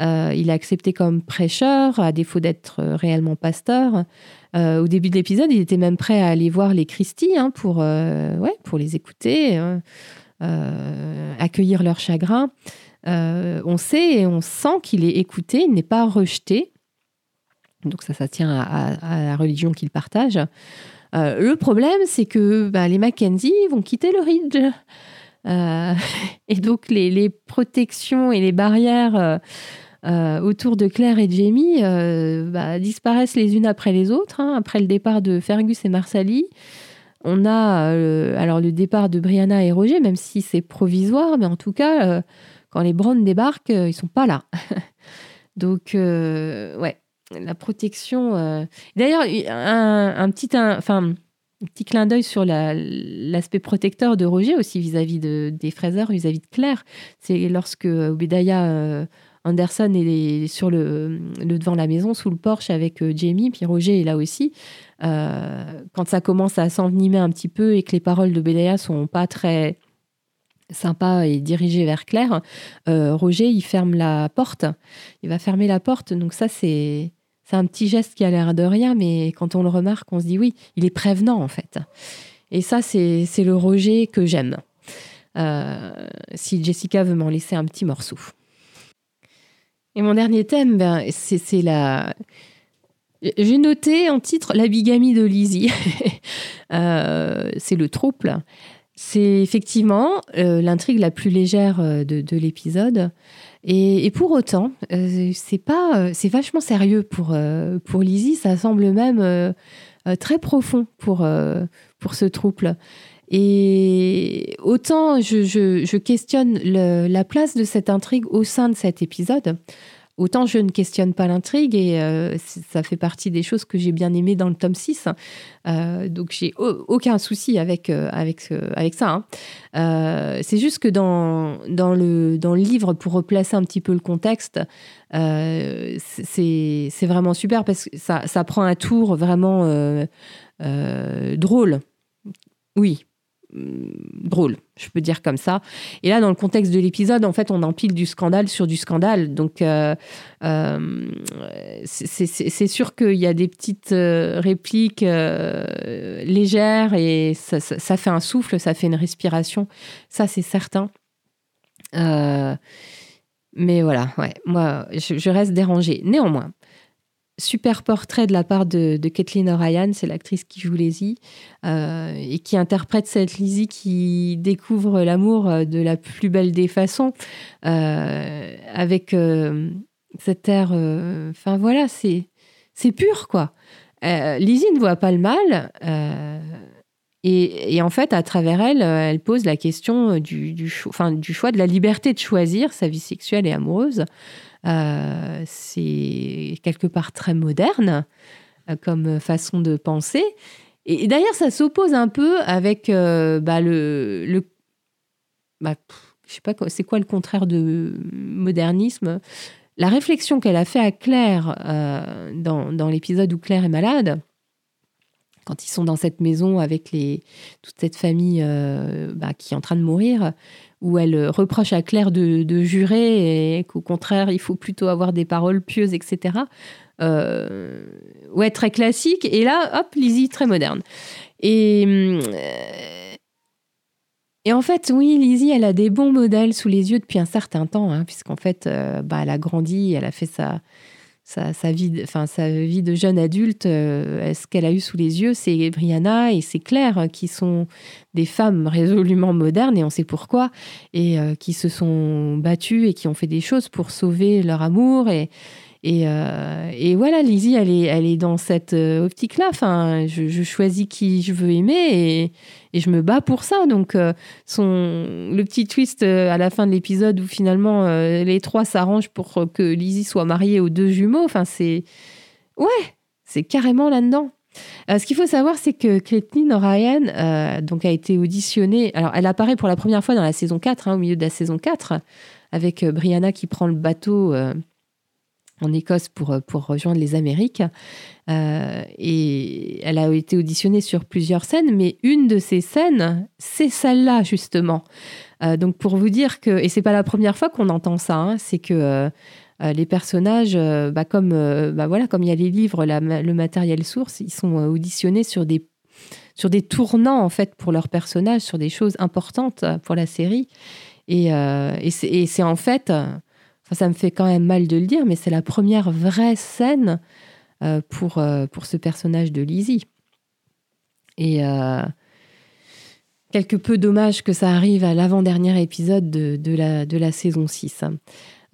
Euh, il a accepté comme prêcheur, à défaut d'être réellement pasteur. Euh, au début de l'épisode, il était même prêt à aller voir les Christie hein, pour, ouais, pour les écouter, hein, accueillir leur chagrin. on sait et on sent qu'il est écouté, il n'est pas rejeté. Donc ça, ça tient à la religion qu'il partage. Euh, le problème, c'est que bah, les Mackenzie vont quitter le Ridge. Euh, et donc, les, protections et les barrières euh, autour de Claire et Jamie bah, disparaissent les unes après les autres. Hein. après le départ de Fergus et Marsali, on a alors le départ de Brianna et Roger, même si c'est provisoire, mais en tout cas, quand les Browns débarquent, ils sont pas là. donc, ouais, la protection. Euh, d'ailleurs, un, petit, enfin, petit clin d'œil sur l'aspect protecteur de Roger aussi vis-à-vis de, des fraiseurs, vis-à-vis de Claire. C'est lorsque Obedaya Anderson est sur le, devant de la maison, sous le porche avec Jamie, puis Roger est là aussi. quand ça commence à s'envenimer un petit peu et que les paroles de Bedaya sont pas très sympa et dirigé vers Claire, euh, Roger, il ferme la porte. Il va fermer la porte. Donc ça, c'est c'est un petit geste qui a l'air de rien, mais quand on le remarque, on se dit oui, il est prévenant en fait. Et ça, c'est le Roger que j'aime. Euh, si Jessica veut m'en laisser un petit morceau. Et mon dernier thème, ben, c'est la... J'ai noté en titre la bigamie de Lizzie. Euh, c'est le trouble. C'est effectivement euh, l'intrigue la plus légère de, l'épisode. Et, pour autant, euh, c'est pas, c'est vachement sérieux pour, pour Lizzie. Ça semble même très profond pour, pour ce trouble. Et autant je, questionne la place de cette intrigue au sein de cet épisode, Autant je ne questionne pas l'intrigue et euh, ça fait partie des choses que j'ai bien aimées dans le tome 6. Euh, donc j'ai aucun souci avec, euh, avec, ça. Hein. c'est juste que dans, dans, le, dans le livre, pour replacer un petit peu le contexte, c'est vraiment super parce que ça, ça prend un tour vraiment drôle. Oui, drôle, je peux dire comme ça. Et là, dans le contexte de l'épisode, en fait, on empile du scandale sur du scandale. Donc, euh, euh, c'est sûr qu'il y a des petites euh, répliques légères et ça, fait un souffle, ça fait une respiration. Ça, c'est certain. mais voilà, ouais, moi, je, je reste dérangée. Néanmoins, super portrait de la part de, Kathleen O'Ryan, c'est l'actrice qui joue Lizzie, euh, et qui interprète cette Lizzie qui découvre l'amour euh, de la plus belle des façons, euh, avec cet air. Enfin voilà, c'est c'est pur quoi. Lizzie ne voit pas le mal. Et, en fait, à travers elle, elle pose la question du, du, du choix de la liberté de choisir sa vie sexuelle et amoureuse. Euh, c'est quelque part très moderne euh, comme façon de penser. Et, d'ailleurs, ça s'oppose un peu avec euh, bah, le, bah, je sais pas, c'est quoi le contraire de modernisme? La réflexion qu'elle a fait à Claire dans, l'épisode où Claire est malade, quand ils sont dans cette maison avec toute cette famille bah, qui est en train de mourir, où elle euh, reproche à Claire de, jurer et qu'au contraire, il faut plutôt avoir des paroles pieuses, etc. Euh, ouais, très classique. Et là, hop, Lizzie, très moderne. Et, euh, et en fait, oui, Lizzie, elle a des bons modèles sous les yeux depuis un certain temps, hein, puisqu'en fait, bah, elle a grandi, elle a fait sa, sa, vie, enfin, sa vie de jeune adulte, euh, ce qu'elle a eu sous les yeux, c'est Brianna et c'est Claire hein, qui sont des femmes résolument modernes et on sait pourquoi, et euh, qui se sont battues et qui ont fait des choses pour sauver leur amour et, et, euh, et, voilà, Lizzie, elle est, elle est dans cette euh, optique-là. Enfin, je, choisis qui je veux aimer et, je me bats pour ça. Donc, euh, le petit twist à la fin de l'épisode où finalement les trois s'arrangent pour que Lizzie soit mariée aux deux jumeaux, enfin, c'est. Ouais, c'est carrément là-dedans. ce qu'il faut savoir, c'est que Kathleen O'Ryan donc, a été auditionnée. Alors, elle apparaît pour la première fois dans la saison 4, hein, au milieu de la saison 4, avec Brianna qui prend le bateau en Écosse pour, euh, pour rejoindre les Amériques. Euh, et elle a été auditionnée sur plusieurs scènes, mais une de ces scènes, c'est celle-là, justement. Euh, donc, pour vous dire que, et c'est pas la première fois qu'on entend ça, hein, c'est que les personnages, bah, comme, bah, voilà, comme il y a les livres, le matériel source, ils sont auditionnés sur des, sur des tournants, en fait, pour leurs personnages, sur des choses importantes pour la série. Et, et c'est en fait ça me fait quand même mal de le dire, mais c'est la première vraie scène euh, pour, euh, pour ce personnage de Lizzie. Et euh, quelque peu dommage que ça arrive à l'avant-dernier épisode de, de, la, de la saison 6.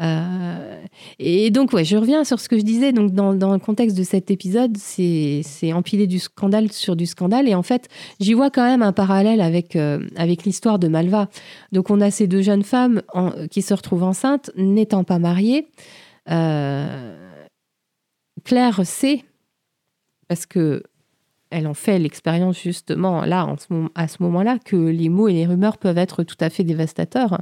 Euh, et donc, ouais, je reviens sur ce que je disais. Donc, dans, dans le contexte de cet épisode, c'est empiler du scandale sur du scandale. Et en fait, j'y vois quand même un parallèle avec, euh, avec l'histoire de Malva. Donc, on a ces deux jeunes femmes qui se retrouvent enceintes, n'étant pas mariées. Euh, Claire sait, parce que elle en fait l'expérience justement là, à ce moment-là, que les mots et les rumeurs peuvent être tout à fait dévastateurs.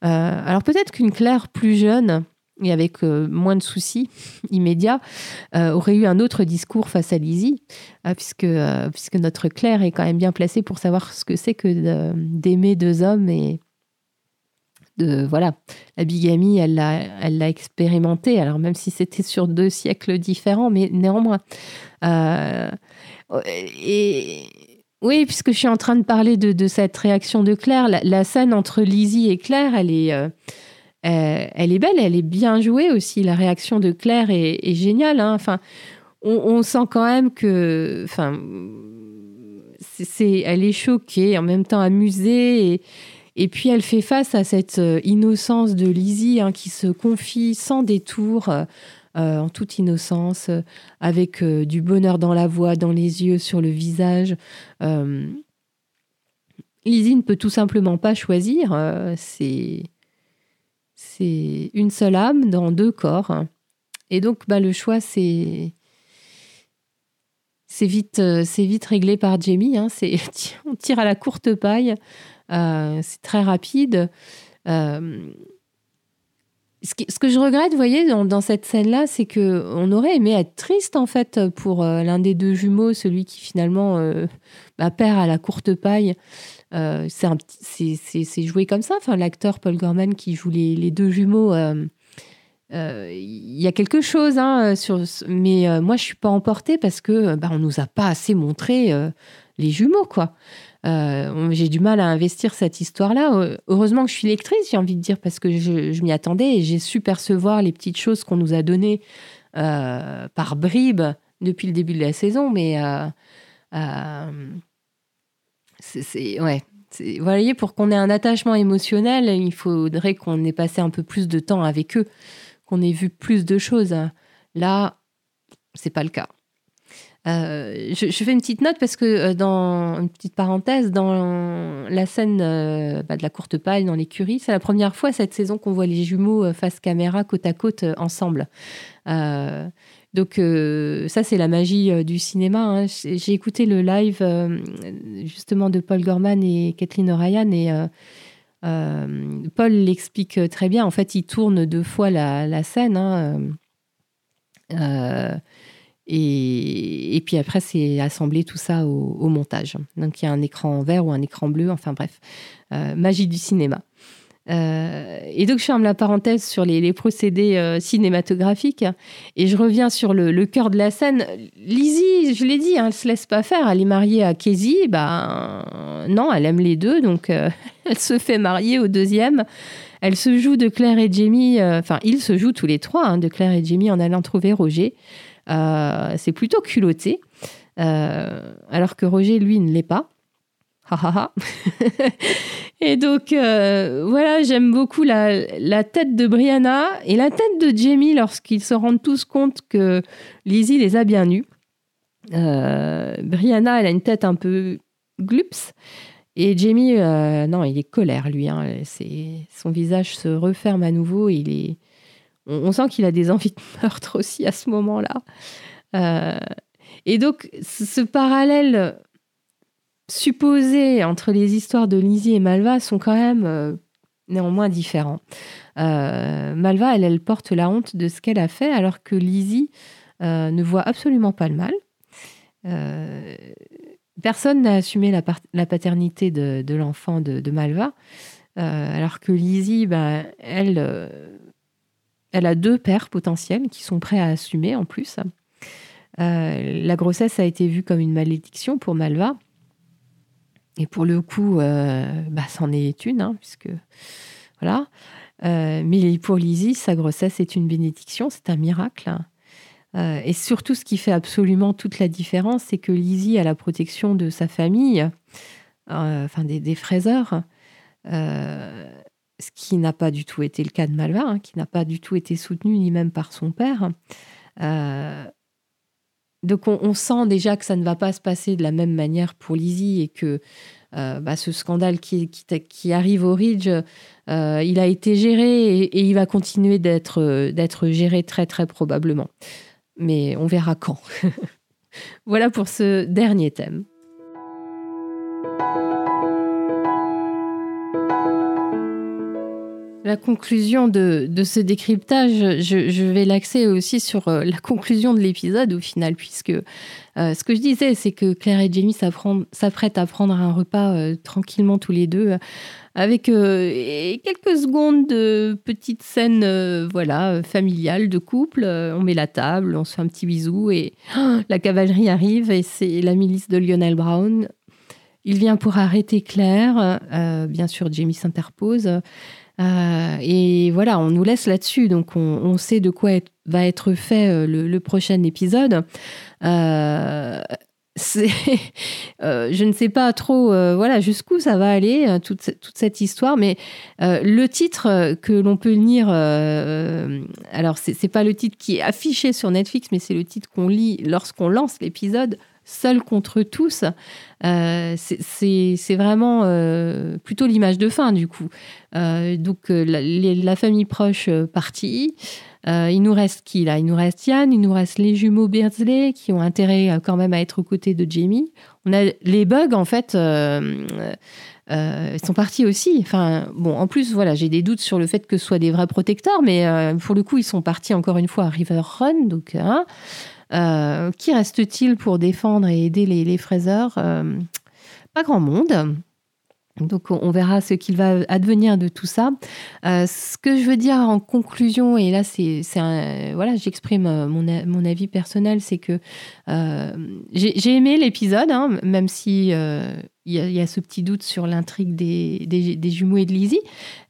Alors peut-être qu'une Claire plus jeune et avec moins de soucis immédiats, aurait eu un autre discours face à Lizzie, puisque, puisque notre Claire est quand même bien placée pour savoir ce que c'est que d'aimer deux hommes et, de voilà, la bigamie, elle l'a, elle l'a expérimenté. Alors même si c'était sur deux siècles différents, mais néanmoins. Euh, et oui, puisque je suis en train de parler de, cette réaction de Claire, la, scène entre Lizzie et Claire, elle est, euh, elle est belle, elle est bien jouée aussi. La réaction de Claire est, géniale. Hein. Enfin, on, sent quand même que, enfin, c'est, elle est choquée, en même temps amusée et et puis elle fait face à cette euh, innocence de Lizzie hein, qui se confie sans détour, euh, euh, en toute innocence, avec du bonheur dans la voix, dans les yeux, sur le visage. Lizzie ne peut tout simplement pas choisir. c'est c'est une seule âme dans deux corps. Et donc bah, le choix c'est c'est vite, c'est vite réglé par Jamie. Hein. C'est, on tire à la courte paille. Euh, c'est très rapide. Euh, ce, que je regrette, vous voyez, dans, cette scène-là, c'est que on aurait aimé être triste en fait pour euh, l'un des deux jumeaux, celui qui finalement bah, perd à la courte paille. c'est joué comme ça. Enfin, l'acteur Paul Gorman qui joue les, deux jumeaux. Il y a quelque chose, hein, mais moi je suis pas emportée parce que bah, on nous a pas assez montré les jumeaux, quoi. Euh, j'ai du mal à investir cette histoire-là. Euh, heureusement que je suis lectrice, j'ai envie de dire, parce que je, m'y attendais et j'ai su percevoir les petites choses qu'on nous a données euh, par bribes depuis le début de la saison. Mais. Ouais. Pour qu'on ait un attachement émotionnel, il faudrait qu'on ait passé un peu plus de temps avec eux, qu'on ait vu plus de choses. Là, c'est pas le cas. Euh, je, fais une petite note parce que euh, dans une petite parenthèse, dans la scène euh, bah, de la courte paille dans l'écurie, c'est la première fois cette saison qu'on voit les jumeaux face caméra côte à côte ensemble. donc ça, c'est la magie du cinéma. Hein. J'ai écouté le live justement de Paul Gorman et Kathleen O'Ryan et Paul l'explique très bien. En fait, il tourne deux fois la, scène. Hein, et, puis après, c'est assembler tout ça au, montage. Donc il y a un écran vert ou un écran bleu, enfin bref, euh, magie du cinéma. Euh, et donc je ferme la parenthèse sur les, procédés euh, cinématographiques et je reviens sur le, cœur de la scène. Lizzie, je l'ai dit, hein, elle se laisse pas faire. Elle est mariée à Casey, bah non, elle aime les deux, donc elle se fait marier au deuxième. Elle se joue de Claire et Jamie, enfin ils se jouent tous les trois hein, de Claire et Jamie en allant trouver Roger. Euh, c'est plutôt culotté, euh, alors que Roger, lui, ne l'est pas. et donc, euh, voilà, j'aime beaucoup la, tête de Brianna et la tête de Jamie lorsqu'ils se rendent tous compte que Lizzie les a bien eus. Brianna, elle a une tête un peu glups. Et Jamie, non, il est colère, lui. Hein. son visage se referme à nouveau. il est, on, sent qu'il a des envies de meurtre aussi à ce moment-là. Euh, et donc, ce parallèle supposé entre les histoires de Lizzie et Malva sont quand même euh, néanmoins différents. Euh, Malva, elle, elle porte la honte de ce qu'elle a fait, alors que Lizzie ne voit absolument pas le mal. personne n'a assumé la, paternité de, l'enfant de, Malva, alors que Lizzie, ben, elle elle a deux pères potentiels qui sont prêts à assumer en plus. Euh, la grossesse a été vue comme une malédiction pour Malva. Et pour le coup, euh, bah, c'en est une, hein, puisque voilà. Euh, mais pour Lizzie, sa grossesse est une bénédiction, c'est un miracle. et surtout, ce qui fait absolument toute la différence, c'est que Lizzie a la protection de sa famille, enfin des, des fraiseurs ce qui n'a pas du tout été le cas de Malva, hein, qui n'a pas du tout été soutenu ni même par son père. Euh, donc on, sent déjà que ça ne va pas se passer de la même manière pour Lizzie et que euh, bah, ce scandale qui, arrive au Ridge, euh, il a été géré et, il va continuer d'être géré très très probablement. Mais on verra quand. Voilà pour ce dernier thème. La conclusion de, ce décryptage, je, vais l'axer aussi sur euh, la conclusion de l'épisode au final, puisque euh, ce que je disais, c'est que Claire et Jamie s'apprêtent à prendre un repas euh, tranquillement tous les deux, avec quelques secondes de petites scènes voilà, familiales de couple. on met la table, on se fait un petit bisou et la cavalerie arrive et c'est la milice de Lionel Brown. Il vient pour arrêter Claire. bien sûr, Jamie s'interpose. Euh, et voilà, on nous laisse là-dessus, donc on, sait de quoi va être fait euh, le, prochain épisode. Euh, je ne sais pas trop voilà jusqu'où ça va aller toute, toute, cette histoire mais le titre que l'on peut lire alors c'est pas le titre qui est affiché sur Netflix mais c'est le titre qu'on lit lorsqu'on lance l'épisode seul contre tous, euh, c'est vraiment euh, plutôt l'image de fin du coup. Euh, donc la, famille proche partie. il nous reste qui là? Il nous reste Yann, il nous reste les jumeaux Beardsley qui ont intérêt quand même à être aux côtés de Jamie. On a les bugs en fait. sont partis aussi. Enfin, bon, en plus, voilà, j'ai des doutes sur le fait que ce soit des vrais protecteurs, mais pour le coup, ils sont partis encore une fois à River Run, donc. Hein, euh, qui reste-t-il pour défendre et aider les, fraiseurs euh, Pas grand monde. Donc on verra ce qu'il va advenir de tout ça. Euh, ce que je veux dire en conclusion, et là c'est voilà, j'exprime mon, mon, avis personnel, c'est que j'ai aimé l'épisode, hein, même si il y, a ce petit doute sur l'intrigue des, des, jumeaux et de Lizzie.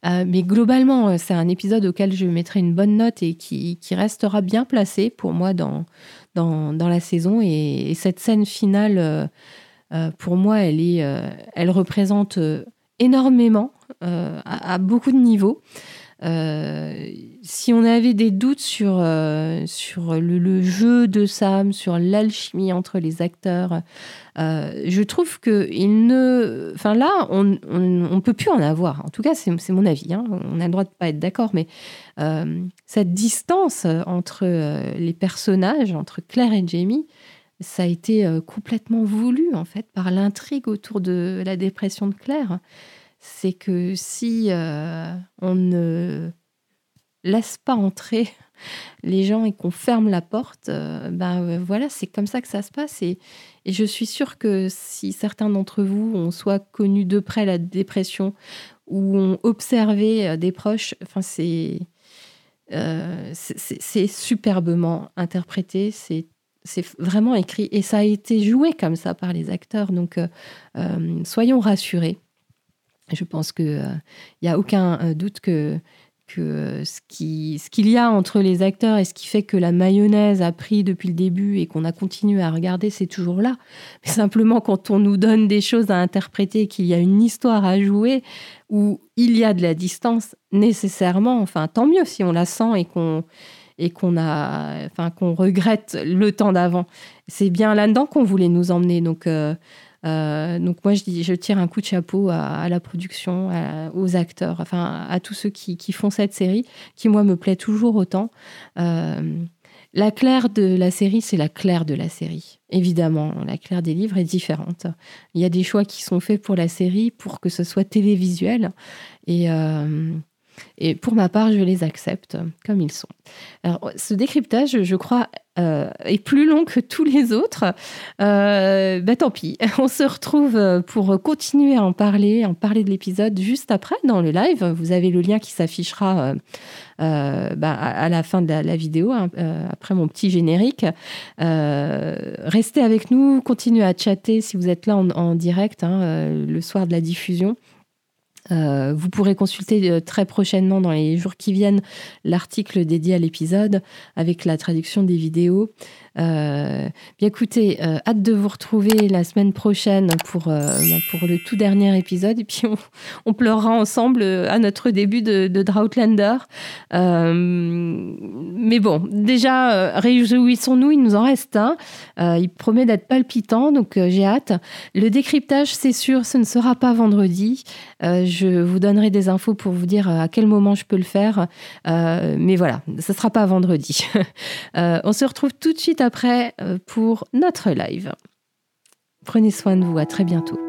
mais globalement, c'est un épisode auquel je mettrai une bonne note et qui, qui restera bien placé pour moi dans, dans, la saison. Et, cette scène finale, euh, euh, pour moi, elle, euh, elle représente énormément à, beaucoup de niveaux. Si on avait des doutes sur, sur le, jeu de Sam, sur l'alchimie entre les acteurs, je trouve que il ne, enfin là, on, ne peut plus en avoir. En tout cas, c'est mon avis. Hein. On a le droit de pas être d'accord, mais cette distance entre les personnages, entre Claire et Jamie, ça a été complètement voulu en fait par l'intrigue autour de la dépression de Claire. C'est que si on ne laisse pas entrer les gens et qu'on ferme la porte, ben voilà, c'est comme ça que ça se passe. Et, et je suis sûre que si certains d'entre vous ont soit connu de près la dépression ou ont observé des proches, enfin c'est euh, c'est superbement interprété, c'est vraiment écrit et ça a été joué comme ça par les acteurs. Donc, euh, euh, soyons rassurés. Je pense qu'il n'y a aucun doute que que ce qu'il y a entre les acteurs et ce qui fait que la mayonnaise a pris depuis le début et qu'on a continué à regarder, c'est toujours là. Mais simplement, quand on nous donne des choses à interpréter, qu'il y a une histoire à jouer, où il y a de la distance nécessairement, enfin, tant mieux si on la sent et qu'on et qu'on regrette le temps d'avant. C'est bien là-dedans qu'on voulait nous emmener. Donc, euh, euh, donc moi, je, dis, je tire un coup de chapeau à, la production, aux acteurs, enfin à tous ceux qui, font cette série, qui moi me plaît toujours autant. Euh, la Claire de la série, c'est la Claire de la série. Évidemment, la Claire des livres est différente. Il y a des choix qui sont faits pour la série pour que ce soit télévisuel. Et, euh, et pour ma part, je les accepte comme ils sont. Alors, ce décryptage, je crois, euh, est plus long que tous les autres. Euh, bah, tant pis. On se retrouve pour continuer à en parler, en parler de l'épisode juste après dans le live. Vous avez le lien qui s'affichera euh, bah, à, la fin de la, vidéo, hein, après mon petit générique. restez avec nous, continuez à chatter si vous êtes là en, direct hein, le soir de la diffusion. Euh, vous pourrez consulter euh, très prochainement, dans les jours qui viennent, l'article dédié à l'épisode avec la traduction des vidéos. Euh, bien écoutez, euh, hâte de vous retrouver la semaine prochaine pour, euh, bah, pour le tout dernier épisode. Et puis, on, pleurera ensemble à notre début de, Droughtlander. mais bon, déjà, réjouissons-nous, il nous en reste un. Il promet d'être palpitant, donc j'ai hâte. Le décryptage, c'est sûr, ce ne sera pas vendredi. Je vous donnerai des infos pour vous dire à quel moment je peux le faire. Mais voilà, ce ne sera pas vendredi. On se retrouve tout de suite après euh, pour notre live. Prenez soin de vous, à très bientôt.